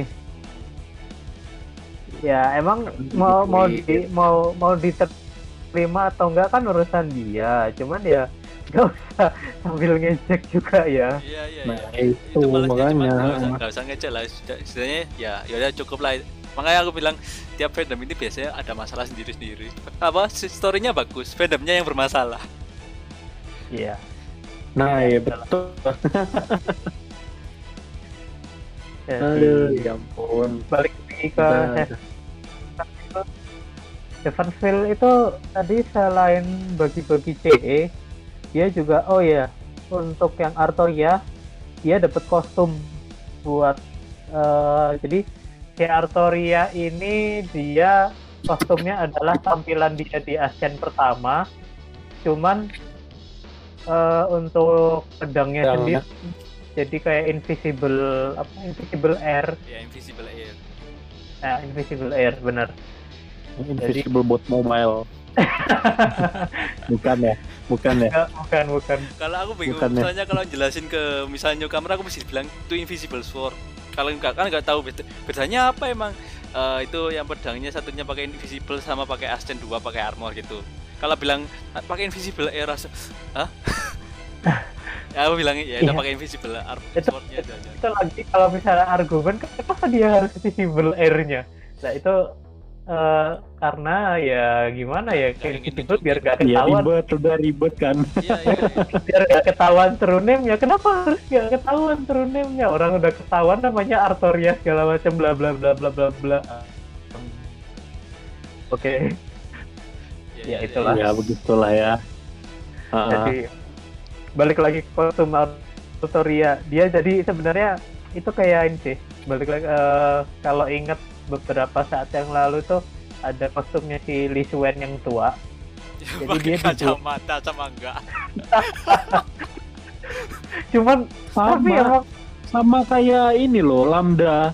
A: Ya emang mau mau di mau mau diterima atau enggak kan urusan dia. Cuman ya nggak usah sambil ngejek juga ya.
B: iya iya
C: nah
B: iya.
C: itu,
B: cuma nggak usah
C: makanya
B: nggak usah ngecek lah istilahnya ya ya udah cukup lah makanya aku bilang tiap fandom ini biasanya ada masalah sendiri-sendiri apa storynya bagus fandomnya yang bermasalah
A: Iya.
C: Nah ya betul.
A: Jadi,
C: aduh ya ampun.
A: balik lagi ke. Evansville itu tadi selain bagi-bagi CE, dia juga oh ya untuk yang Artoria dia dapat kostum buat eh, jadi si Artoria ini dia kostumnya adalah tampilan dia di ASEAN pertama, cuman eh, untuk pedangnya
C: Pedangnya.
A: sendiri. Jadi kayak invisible apa invisible air,
B: ya invisible air.
A: Nah, invisible air bener.
C: invisible bot mobile. Bukan ya? Bukan ya?
A: Enggak, bukan bukan.
B: Kalau aku bingung
C: Bukan ya.
B: misalnya kalau jelasin ke misalnya kamera aku mesti bilang itu invisible sword. Kalau enggak kan nggak tahu beda- bedanya apa emang? Eh, itu yang pedangnya satunya pakai invisible sama pakai Ascent 2 pakai armor gitu kalau bilang "Ah, pakai invisible air rasa hah ya aku bilang ya udah
A: Iya.
B: pakai invisible armor
A: Itu-
B: swordnya aja.
A: itu lagi kalau misalnya argumen kenapa dia harus invisible air-nya nah itu eh, karena ya gimana ya kayak gitu biar gak
C: Ya
A: ketahuan
C: ribet, udah ribet kan.
B: Iya, iya, iya.
A: biar gak ketahuan true name-nya kenapa harus gak ketahuan true name-nya orang udah ketahuan namanya Artoria segala macam bla bla bla bla bla bla oke
B: Iya,
A: Ya, itulah.
C: Ya begitulah ya.
A: Jadi balik lagi ke kostum Artoria dia jadi sebenarnya itu kayak ini sih balik lagi eh, kalau ingat beberapa saat yang lalu tuh ada kostumnya si Lee Suen yang tua Jadi dia dibuat-
B: kacamata sama enggak?
A: cuman tapi
C: sama,
A: emang
C: sama kayak ini loh, Lambda.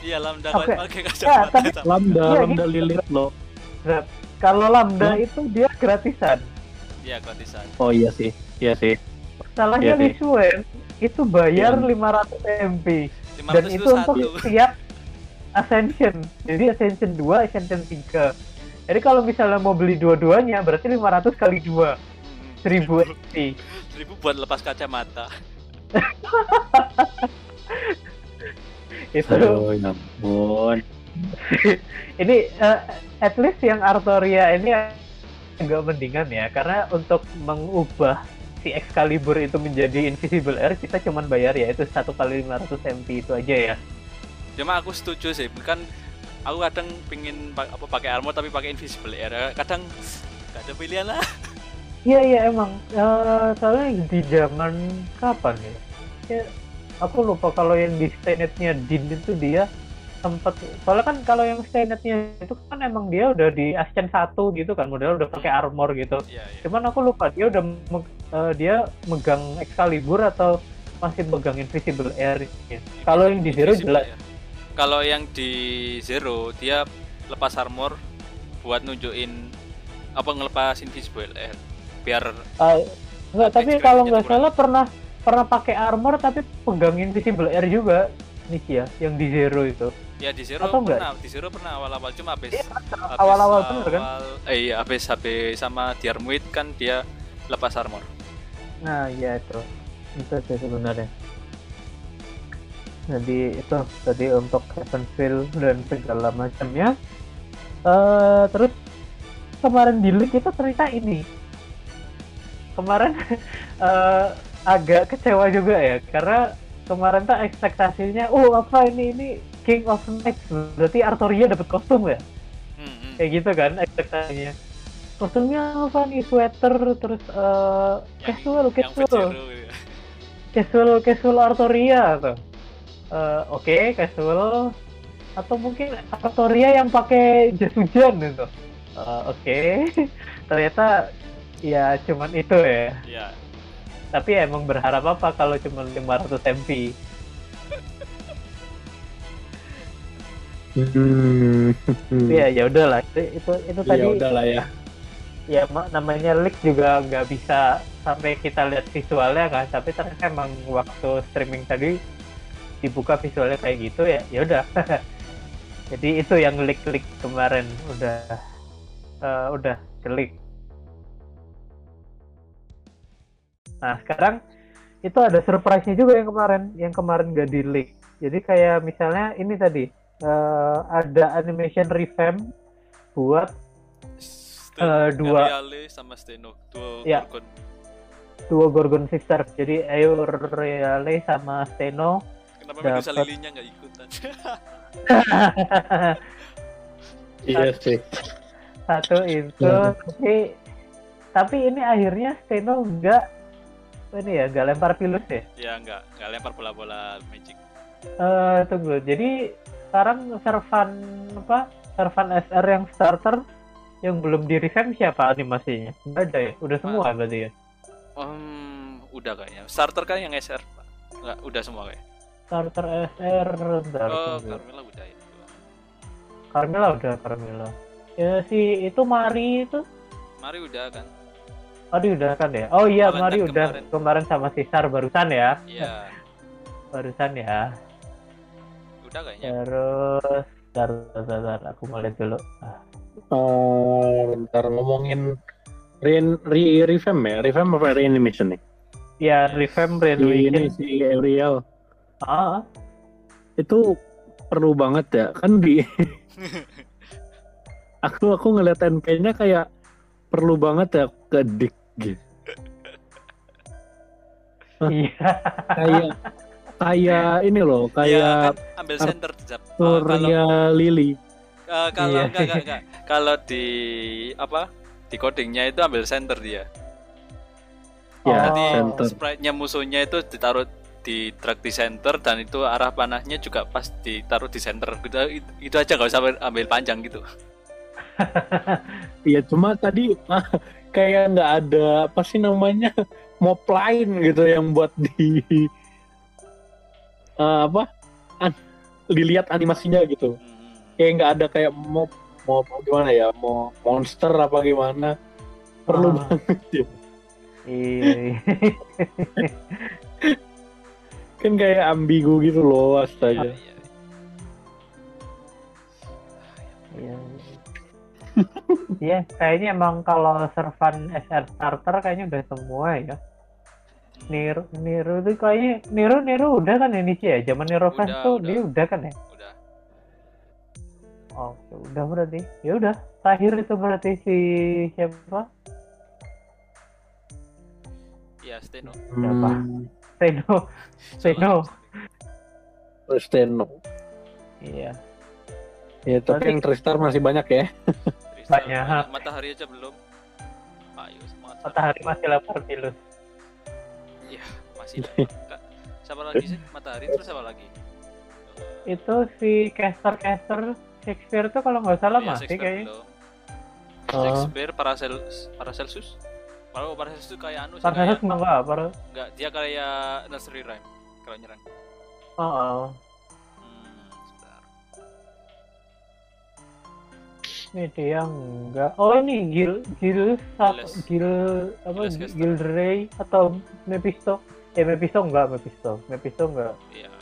B: Iya, lambda
A: Oke.
B: pakai kacamata
A: tapi-
B: sama.
C: Lambda,
A: Iya,
C: Lambda
A: gitu.
C: Lilith loh.
A: Kalau Lambda
C: Hmm?
A: itu dia gratisan
B: Iya, gratisan.
C: Oh iya sih, iya sih.
A: salahnya
C: Iya sih.
A: Suen itu bayar
C: Iya.
A: 500 MP
B: 500
A: dan
B: itu
A: itu untuk
B: satu.
A: setiap Ascension jadi Ascension 2 Ascension 3 jadi kalau misalnya mau beli dua-duanya berarti 500 kali 2
B: Hmm,
A: 1000 MP
B: Seribu buat lepas kacamata.
A: itu
C: Aduh, ya ampun.
A: Ini eh, at least yang Artoria ini agak mendingan ya karena untuk mengubah si Excalibur itu menjadi Invisible Air kita cuman bayar ya itu satu kali 500 MP itu aja ya
B: Cuma aku setuju sih, bukan aku kadang pingin pa- apa pakai armor tapi pakai invisible air. Kadang gak ada pilihan lah.
A: iya iya emang Eh, soalnya di zaman kapan ya? ya aku lupa kalau yang di Stainet-nya Din itu dia sempat soalnya kan kalau yang Stainet-nya itu kan emang dia udah di Ascent 1 gitu kan model udah pakai armor gitu
B: Iya, iya.
A: cuman aku lupa dia udah me- eh, dia megang Excalibur atau masih megang Invisible Air ya. kalau yang di Zero jelas.
B: Kalau yang di Zero dia lepas armor buat nunjukin apa ngelepas invisible air biar
A: Eh, enggak tapi kalau nggak salah pernah pernah pakai armor tapi pegang Invisible Air juga nih ya yang di Zero itu.
B: Ya di Zero
A: Atau enggak?
B: pernah di Zero pernah awal-awal cuma habis
A: Iya,
B: habis
A: awal-awal bener kan?
B: eh iya habis habis sama Diarmuid kan dia lepas armor.
A: Nah iya itu. Itu sih sebenarnya. Jadi itu tadi untuk Heavenfield dan segala macamnya eh terus kemarin di leak itu ternyata ini. Kemarin eh, agak kecewa juga ya karena kemarin tuh ekspektasinya oh apa ini ini King of Knights. Berarti Artoria dapat kostum ya?
B: Hmm, hmm.
A: kayak gitu kan ekspektasinya. Kostumnya apa nih? Sweater terus eh
B: Yang-
A: casual
B: yang
A: casual.
B: gitu.
A: casual casual Artoria tuh. Eh, oke casual. Atau mungkin Artoria yang pakai jas hujan gitu. Eh, oke. Ternyata ya cuman itu ya.
B: Iya.
A: Tapi emang berharap apa kalau cuma 500 MP
C: Hmm.
A: ya ya udahlah. Itu itu, itu tadi
C: Ya udahlah ya.
A: ya ma- namanya leak juga nggak bisa sampai kita lihat visualnya kan. Tapi ternyata emang waktu streaming tadi dibuka visualnya kayak gitu ya ya udah. Jadi itu yang leak leak kemarin. Udah eh, udah leak nah sekarang itu ada surprise-nya juga yang kemarin yang kemarin gak di leak jadi kayak misalnya ini tadi eh, ada animation revamp buat
B: Sten-
A: Eh, dua.
B: Ariale sama Steno dua
A: Ya.
B: Gorgon.
A: dua Gorgon Sister jadi Euriale sama Steno
B: kenapa Medusa
A: Dapat.
B: Lilinya nggak ikutan
C: Iya sih.
A: satu itu tapi tapi ini akhirnya Steno enggak ini ya? Enggak lempar pilus ya?
B: Ya nggak. Nggak lempar bola-bola magic.
A: Eh tunggu. Jadi sekarang Servan apa? Servan SR yang starter yang belum di revamp siapa animasinya? Nggak ada ya? Udah semua berarti ya?
B: Hmm, udah kayaknya. Starter kan yang SR Pak. nggak udah semua kayak.
A: Starter SR bentar,
B: oh
A: tunggu.
B: Carmela udah itu
A: Carmela udah Carmela. Ya si itu Mari itu?
B: Mari udah kan
A: Mari udah kan ya? Oh iya
B: Kemarin
A: Mari
B: kan
A: udah
B: kemarin.
A: kemarin sama Sisar barusan ya?
B: Iya.
A: Barusan ya?
B: Udah kayaknya.
A: Terus bentar, bentar, bentar, aku mau lihat dulu. Ah,
C: Eh, bentar ngomongin re, re revamp ya, revamp apa reanimation nih?
A: ya revamp
C: Si ini si Ariel.
A: Ah?
C: Itu perlu banget ya? Kan di aku aku ngeliat NP-nya kayak perlu banget ya ke dik gitu.
A: Iya.
C: Kayak kayak ini loh,
B: Iya
C: kayak
B: kan ambil center Jap. Eh, kalau
C: Surya Lili.
B: eh, kalau
A: Iya.
B: enggak, enggak, enggak. kalau di apa di codingnya itu ambil center dia
C: Ya,
B: Nanti
C: center.
B: sprite-nya musuhnya itu ditaruh di track di center dan itu arah panahnya juga pas ditaruh di center gitu itu, itu aja nggak usah ambil- ambil panjang gitu
C: Iya, cuma tadi kayak nggak ada apa sih namanya mob lain gitu yang buat di eh, apa an- dilihat animasinya gitu. Kayak nggak ada kayak mob mob gimana ya, mau monster apa gimana. Perlu
A: Ah.
C: banget ya.
A: Iya.
C: Kan kayak ambigu gitu loh astaga.
B: Iya, iya.
A: Iya, kayaknya emang kalau servan SR starter kayaknya udah semua ya. Niru, Niru tuh kayaknya Niru Niru udah kan ini sih ya. Zaman Niru Fest
B: Udah,
A: tuh
B: udah.
A: dia udah kan ya.
B: udah
A: Oh, ya udah berarti. Ya udah. Terakhir itu berarti si siapa?
B: ya Steno
A: Siapa?
C: Hmm,
A: Seno. Seno.
C: Steno.
A: Iya.
C: Ya, tapi
A: Berarti-
C: yang Tristar masih banyak ya.
A: Banyak.
B: matahari aja belum ayo semangat
A: Matahari masih lapar pilus.
B: ya masih lah. Kak, siapa lagi sih matahari terus siapa lagi
A: Itu si caster-caster Shakespeare tuh kalau nggak salah
B: iya,
A: masih
B: Shakespeare
A: kayaknya.
B: belum.
A: Oh.
B: Shakespeare Paracelsus Paracelsus kalau Paracelsus itu kayak anu sih
A: Parnassus
B: kayak,
A: enggak apa?
B: enggak dia kayak nursery rhyme kalau nyerang
A: Oh, oh. Ini dia enggak. Oh ini Gil Gil
B: Gilles.
A: Gil apa
B: Caster.
A: Gilderay atau Mephisto? Eh Mephisto enggak Mephisto. Mephisto enggak.
B: iya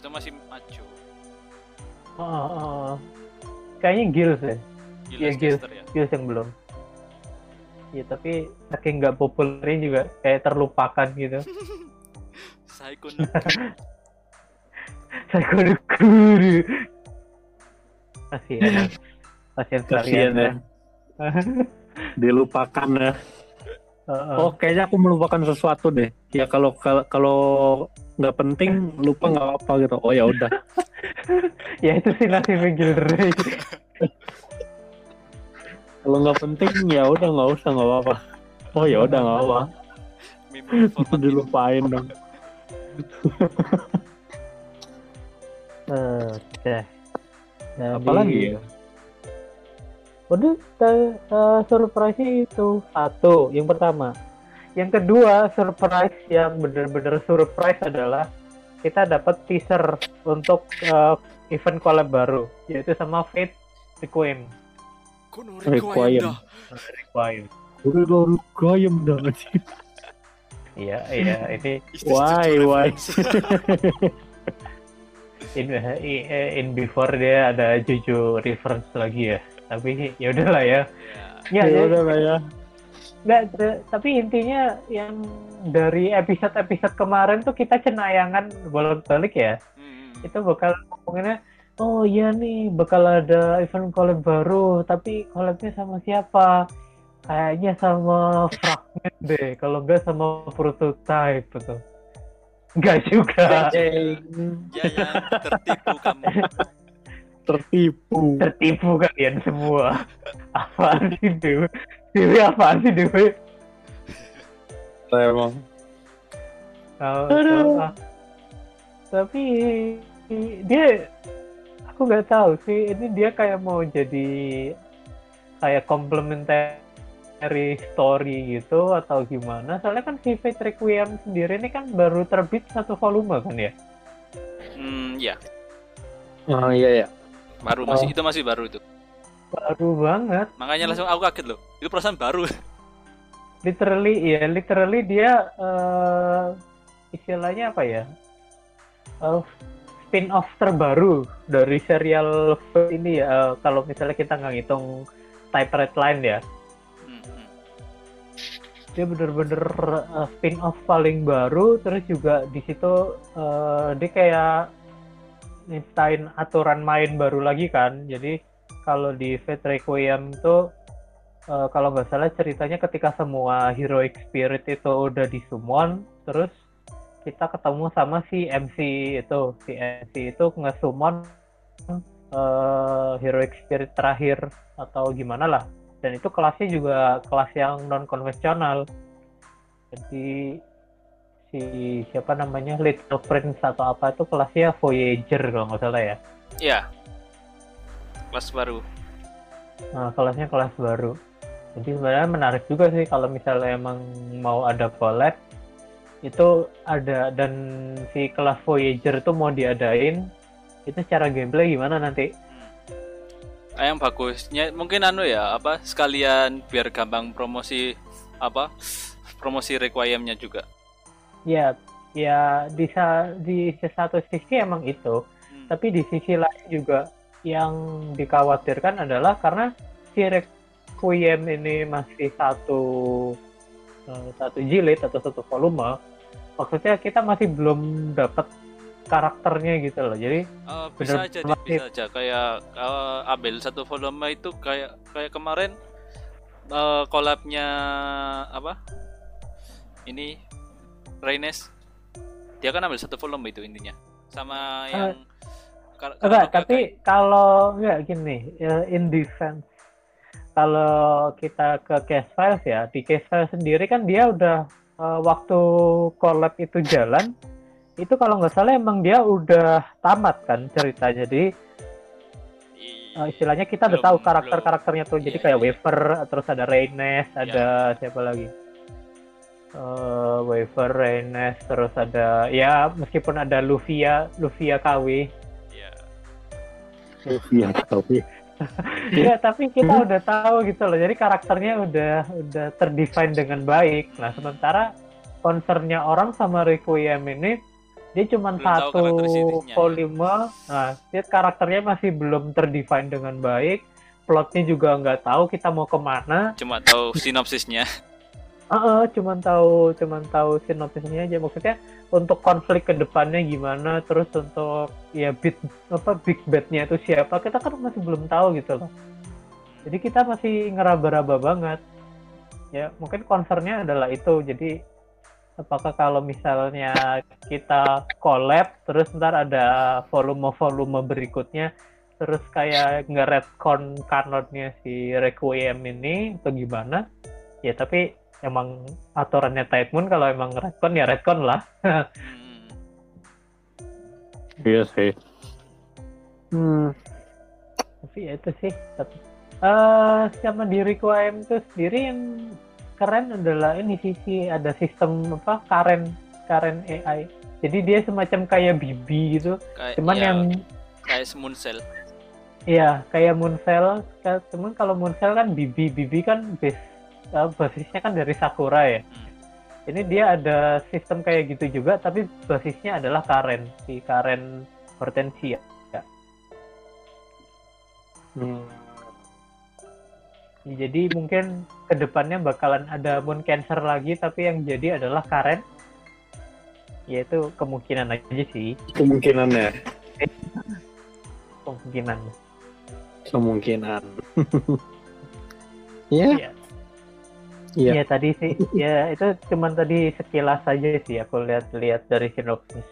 B: itu masih maju
A: Oh, oh, oh. Kayaknya Gilles ya.
B: Gilles
A: Iya, Gilles.
B: Caster ya
A: Gilles yang belum. Ya tapi saking nggak populernya juga kayak terlupakan gitu. Saya kudu guru. Kasihan. Kasihan
C: Kasihan
A: sekalian.
C: ya. Dilupakan ya.
A: Heeh.
C: Oh, kayaknya aku melupakan sesuatu deh. Ya kalau kalau kalau nggak penting lupa nggak apa gitu. Oh ya udah.
A: Ya itu sih nasibnya Gilderay.
C: Kalau nggak penting ya udah nggak usah nggak apa-apa. Oh ya udah nggak apa.
B: Ini.
C: Dilupain dong.
A: Oke. Jadi,
C: Apalagi ya?
A: Te- eh, surprise-nya itu satu, yang pertama. Yang kedua, surprise yang bener-bener surprise adalah kita dapat teaser untuk eh, event collab baru, yaitu sama Fate Requiem.
C: Requiem.
B: Requiem.
A: Requiem.
C: Dong.
A: Iya, iya, ini
C: Why, why?
A: in, eh, in before dia ada Jojo reference lagi ya. Tapi ya udahlah ya.
B: Ya.
A: Ya,
C: Ya
A: ya,
C: udah lah ya.
A: Nggak, tapi intinya yang dari episode-episode kemarin tuh kita cenayangan bolak-balik ya.
B: Hmm.
A: Itu bakal ngomonginnya, oh iya nih bakal ada event collab baru, tapi collabnya sama siapa? Kayaknya sama Fragment deh, kalau nggak sama Prototype gitu. Nggak juga.
B: Ya ya tertipu kamu.
C: Tertipu.
A: Tertipu kalian semua. Apaan sih Dewi? Dewi apaan sih Dewi?
C: Emang.
A: Tahu, ah. Tapi dia aku nggak tahu sih ini dia kayak mau jadi kayak complementary story gitu atau gimana soalnya kan si Fate Requiem sendiri ini kan baru terbit satu volume kan ya
B: Hmm, ya.
C: Oh iya ya.
B: Baru masih itu masih baru itu.
A: baru banget
B: Makanya langsung aku kaget loh. Itu perasaan baru.
A: literally ya literally dia eh, istilahnya apa ya Eh, spin off terbaru dari serial ini ya eh, kalau misalnya kita nggak ngitung type red line ya
B: Hmm, hmm.
A: dia bener-bener uh, spin off paling baru terus juga di situ uh, dia kayak nyiptain aturan main baru lagi kan. Jadi kalau di Fate Requiem tuh eh, kalau nggak salah ceritanya ketika semua heroic spirit itu udah disummon terus kita ketemu sama si MC itu. Si MC itu nge-summon eh, heroic spirit terakhir atau gimana lah. Dan itu kelasnya juga kelas yang non konvensional jadi si siapa namanya Little Prince atau apa itu kelasnya Voyager kalau nggak salah ya
B: Iya. Kelas baru.
A: Nah, kelasnya kelas baru. Jadi sebenarnya menarik juga sih kalau misalnya emang mau ada collab itu ada dan si kelas Voyager itu mau diadain itu secara gameplay gimana nanti?
B: Ah, yang bagusnya mungkin anu ya apa sekalian biar gampang promosi apa promosi requiemnya juga.
A: Ya, ya di sa- di satu sisi emang itu,
B: Hmm.
A: tapi di sisi lain juga yang dikhawatirkan adalah karena si Requiem ini masih satu eh, satu jilid atau satu volume, maksudnya kita masih belum dapat karakternya gitu loh. Jadi
B: Eh, bisa aja
A: masih-
B: bisa aja kayak eh, Abel satu volume itu kayak kayak kemarin eh, collabnya apa ini Reines dia kan ambil satu volume itu intinya sama yang kar-
A: Eh, enggak, tapi kalau enggak gini, ya, in defense kalau kita ke case files ya, di case files sendiri kan dia udah eh, waktu collab itu jalan, itu kalau nggak salah emang dia udah tamat kan cerita. Jadi eh, istilahnya kita udah
B: Belum,
A: tahu karakter-karakternya tuh. Jadi
B: Iya,
A: kayak
B: iya.
A: Waver, terus ada Reynes, ada siapa lagi? Eh Waver, Reynes, terus ada ya meskipun ada Luvia, Luvia KW.
B: ya.
C: Iya, tapi
A: Iya, tapi kita udah tahu gitu loh. Jadi karakternya udah udah terdefine dengan baik. Nah, sementara concernnya orang sama Requiem ini dia cuma
B: Belum
A: satu
B: ya.
A: volume. Nah, dia karakternya masih belum terdefine dengan baik. Plotnya juga nggak tahu kita mau ke mana.
B: cuma tahu sinopsisnya
A: Heeh, cuman tahu cuman tahu sinopsisnya aja. Maksudnya untuk konflik ke depannya gimana, terus untuk ya big apa big bad-nya itu siapa, kita kan masih belum tahu gitu loh. Jadi kita masih ngeraba-raba banget. Ya, mungkin concernnya adalah itu. Jadi apakah kalau misalnya kita collab terus ntar ada volume-volume berikutnya terus kayak nge-retcon kanonnya si Requiem ini atau gimana? Ya tapi emang aturannya Tide Moon kalau emang retcon ya retcon lah.
B: Hmm.
C: iya sih. Hmm,
A: Tapi ya itu sih. Tapi eh sama di Requiem itu sendiri yang keren adalah ini sisi ada sistem apa Karen Karen AI. Jadi dia semacam kayak Bibi gitu.
B: kayak
A: Cuman
B: ya,
A: yang
B: kayak Moon Cell
A: Iya, kayak Moonfell. Ka- Cuman kalau Moonfell kan Bibi, Bibi kan base eh, basisnya kan dari Sakura ya.
B: Hmm.
A: Ini dia ada sistem kayak gitu juga, tapi basisnya adalah Karen, si Karen Hortensia.
C: hmm.
A: Ya, Jadi mungkin ke depannya bakalan ada Moon Cancer lagi, tapi yang jadi adalah Karen. Ya itu kemungkinan aja sih,
C: Kemungkinannya,
A: kemungkinan.
C: kemungkinan. Iya,
A: Iya.
C: Iya.
A: Iya tadi sih, ya itu cuman tadi sekilas aja sih aku lihat-lihat dari sinopsis,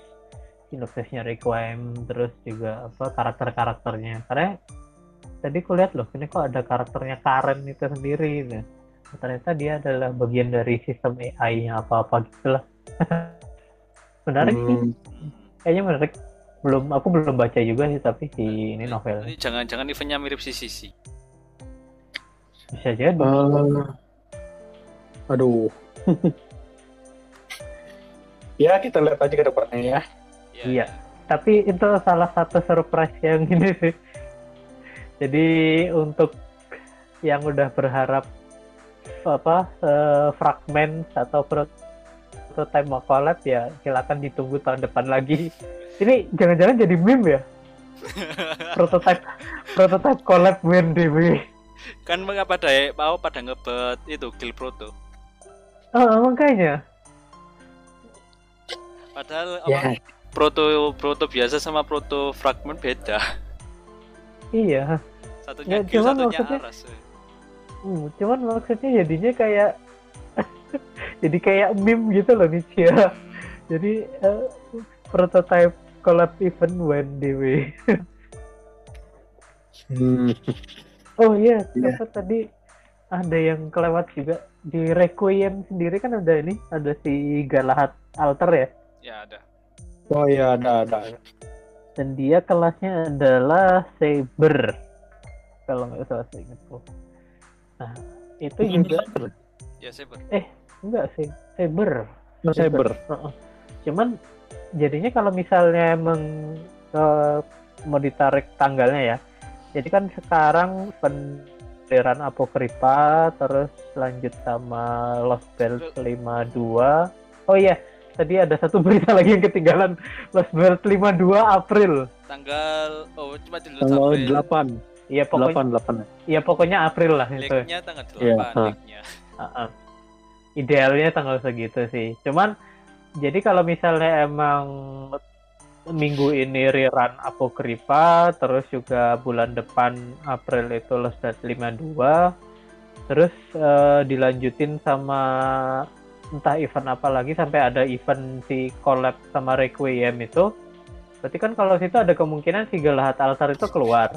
A: sinopsisnya Requiem, terus juga apa karakter-karakternya. Karena tadi aku lihat loh, ini kok ada karakternya Karen itu sendiri, nah ternyata dia adalah bagian dari sistem AI-nya apa-apa gitulah. menarik sih,
C: Hmm,
A: kayaknya menarik. Belum, aku belum baca juga sih tapi si ini novel
B: Ini jangan-jangan eventnya mirip si Sisi
A: bisa jadi.
C: eh, aduh. ya kita lihat aja ke depannya ya.
B: Ya,
A: Iya. Tapi itu salah satu surprise yang ini sih. Jadi untuk yang udah berharap apa eh, fragmen atau prototype mau collab ya silakan ditunggu tahun depan lagi. Ini jangan-jangan jadi meme ya? prototype prototype collab WNDW.
B: kan mengapa pada mau pada ngebet itu Kill Proto
A: Oh, makanya.
B: padahal
C: Ya,
B: apa, proto proto biasa sama proto fragment beda
A: Iya.
B: Satunya
A: Ya,
B: Gil,
A: cuman
B: satunya
A: maksudnya-
B: Aras. eh.
A: Hmm, cuman maksudnya jadinya kayak jadi kayak meme gitu loh nih ya. Jadi eh, prototype collab event WNDW.
C: Hmm.
A: Oh iya,
C: Iya.
A: apa tadi ada yang kelewat juga di Requiem sendiri kan ada ini, ada si Galahad Alter ya.
B: Ya ada.
C: Oh iya ada ada.
A: Dan dia kelasnya adalah Saber. Kalau nggak salah saya ingatku. Nah, itu juga
B: Ya Saber.
A: enggak sih, Saber.
C: Cyber.
A: Heeh. Cuman jadinya kalau misalnya emang eh, mau ditarik tanggalnya ya. Jadi kan sekarang penderan Apokripa terus lanjut sama Lost Belt 52. Oh iya, tadi ada satu berita lagi yang ketinggalan Lost Belt 52 April.
B: Tanggal oh cuma di
C: Tanggal
B: April.
C: delapan,
A: Iya pokoknya
C: delapan, delapan.
A: iya pokoknya April lah itu.
B: Leaknya tanggal 8
C: Iya, ha.
B: leaknya.
A: Heeh. Idealnya tanggal segitu sih. Cuman jadi kalau misalnya emang minggu ini rerun Apokripa, terus juga bulan depan April itu Lost Dead 52, terus eh, dilanjutin sama entah event apa lagi sampai ada event si collab sama Requiem itu. Berarti kan kalau situ ada kemungkinan si Galahad Altar itu keluar.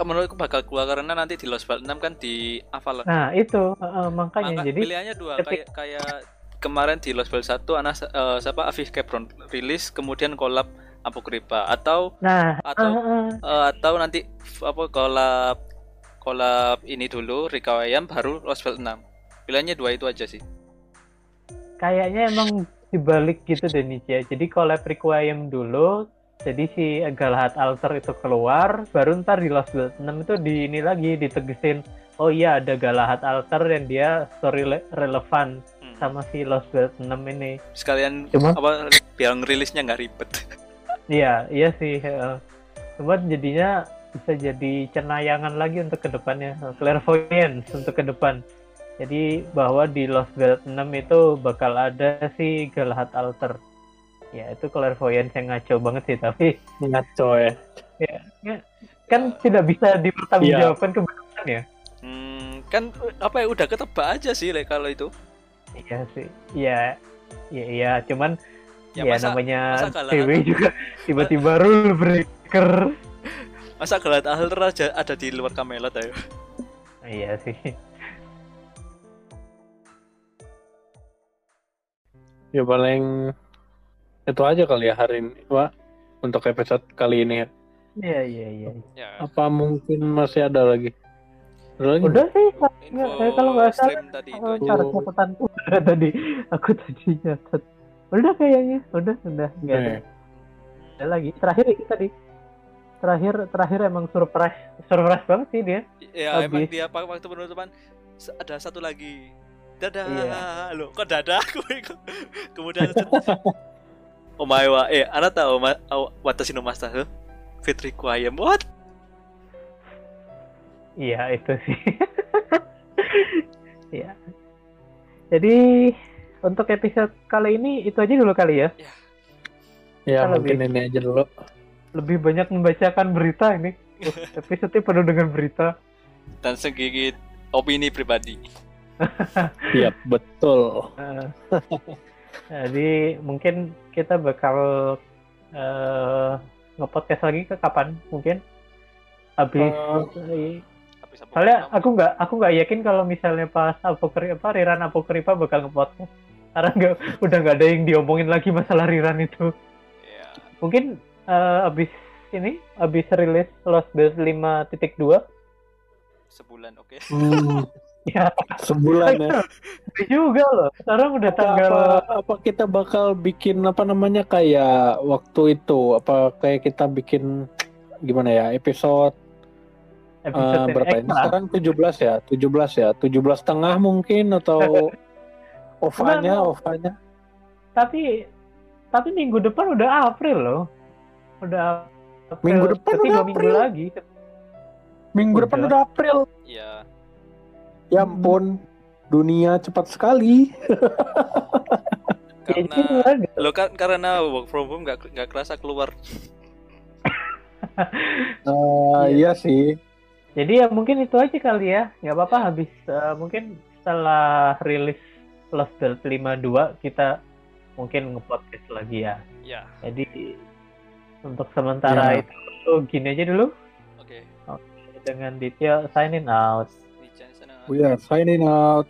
B: Menurutku bakal keluar karena nanti di Lost Belt 6 kan di Avalon.
A: Nah, itu heeh, makanya
B: Maka
A: jadi
B: pilihannya dua
A: ketik-
B: kayak kayak kemarin di Lost Belt 1 anak eh, siapa Afif Kebron rilis kemudian collab Apokripa atau
A: nah,
B: atau
A: heeh,
B: eh, atau nanti apa collab collab ini dulu Requiem baru Lost Belt 6. Pilihannya dua itu aja sih.
A: kayaknya emang dibalik gitu nih ya. Jadi collab Requiem dulu, jadi si Galahad Alter itu keluar, baru ntar di Lost World 6 itu di ini lagi ditegesin, oh iya ada Galahad Alter dan dia story le- relevan. Sama si Lost World 6 ini.
B: Sekalian
A: Cuma-
B: apa biar rilisnya nggak ribet.
A: Iya, iya sih. heeh. Cuma jadinya bisa jadi cenayangan lagi untuk ke depannya, clairvoyance untuk ke depan. Jadi bahwa di Lost World 6 itu bakal ada si Galahad Alter. Ya itu clairvoyance yang ngaco banget sih, tapi
C: Ngaco ya.
A: kan tidak bisa dipertanggungjawabkan kebenaran ya.
B: Hmm, kan apa ya udah ketebak aja sih like, kalau itu.
A: Iya sih. Iya. Iya, iya. cuman
B: Ya,
A: ya,
B: masa-
A: namanya
B: masa
A: dewe juga tiba-tiba rule breaker.
B: Masa Galahad Alter aja ada di luar Camelot ayo.
A: Iya sih.
C: Ya paling itu aja kali ya hari ini, Pak. Untuk episode kali ini ya.
A: Iya, iya, iya.
B: Ya.
C: Apa mungkin masih ada lagi? Lagi?
A: Udah sih,
B: Info
A: Nggak, saya kalau nggak salah,
B: stream tadi itu
A: Oh, catatanku udah tadi aku tadi nyatet udah kayaknya udah udah nggak ada,
C: Eh,
A: ada lagi terakhir itu tadi terakhir terakhir emang surprise surprise banget sih dia
B: Ya emang
A: Habis.
B: dia pak waktu penutupan ada satu lagi. Dadah.
A: Iya.
B: Loh, kok dadah. Kemudian Oh my wa eh ana tahu ma aw- watashi no master huh? Fitri Kuayam what?
A: Iya itu sih Iya. jadi untuk episode kali ini itu aja dulu kali ya
C: ya
A: Kita
C: mungkin
A: lebih-
C: ini aja dulu.
A: lebih banyak membacakan berita ini Uh, episode penuh dengan berita
B: Dan segigit opini pribadi.
C: Iya, betul.
A: Eh, jadi mungkin kita bakal eh nge-podcast lagi ke kapan mungkin habis
C: Eh,
B: Habis apa?
A: soalnya aku nggak aku nggak yakin kalau misalnya pas apokri apa Riran Apokripa bakal nge-podcast karena nggak udah nggak ada yang diomongin lagi masalah Riran itu
B: Ya.
A: mungkin eh, habis ini habis rilis Lost Belt 5.2
B: Sebulan oke.
C: hmm,
A: ya
C: sebulan ya.
A: juga loh sekarang udah tanggal
C: apa, apa kita bakal bikin apa namanya kayak waktu itu apa kayak kita bikin gimana ya episode
A: episode
C: eh,
A: ini
C: berapa ini? sekarang 17 ya? 17 ya? 17 setengah mungkin atau ovanya ovanya
A: tapi tapi minggu depan udah April loh. Udah April.
C: Minggu depan
A: Berarti
C: udah
A: dua minggu
C: April.
A: lagi.
C: Minggu
A: Udah.
C: depan udah. April.
B: Ya.
C: ya ampun dunia cepat sekali.
B: Karena lo kan karena work from home nggak nggak kerasa keluar.
C: Eh, iya sih
A: Jadi ya mungkin itu aja kali ya. Nggak apa-apa habis eh, mungkin setelah rilis Lost Belt 52 kita mungkin nge-podcast lagi ya.
B: Ya,
A: Jadi untuk sementara
C: Ya.
A: itu gini aja dulu
B: oke.
A: dengan Ditya signing out.
C: We are signing out.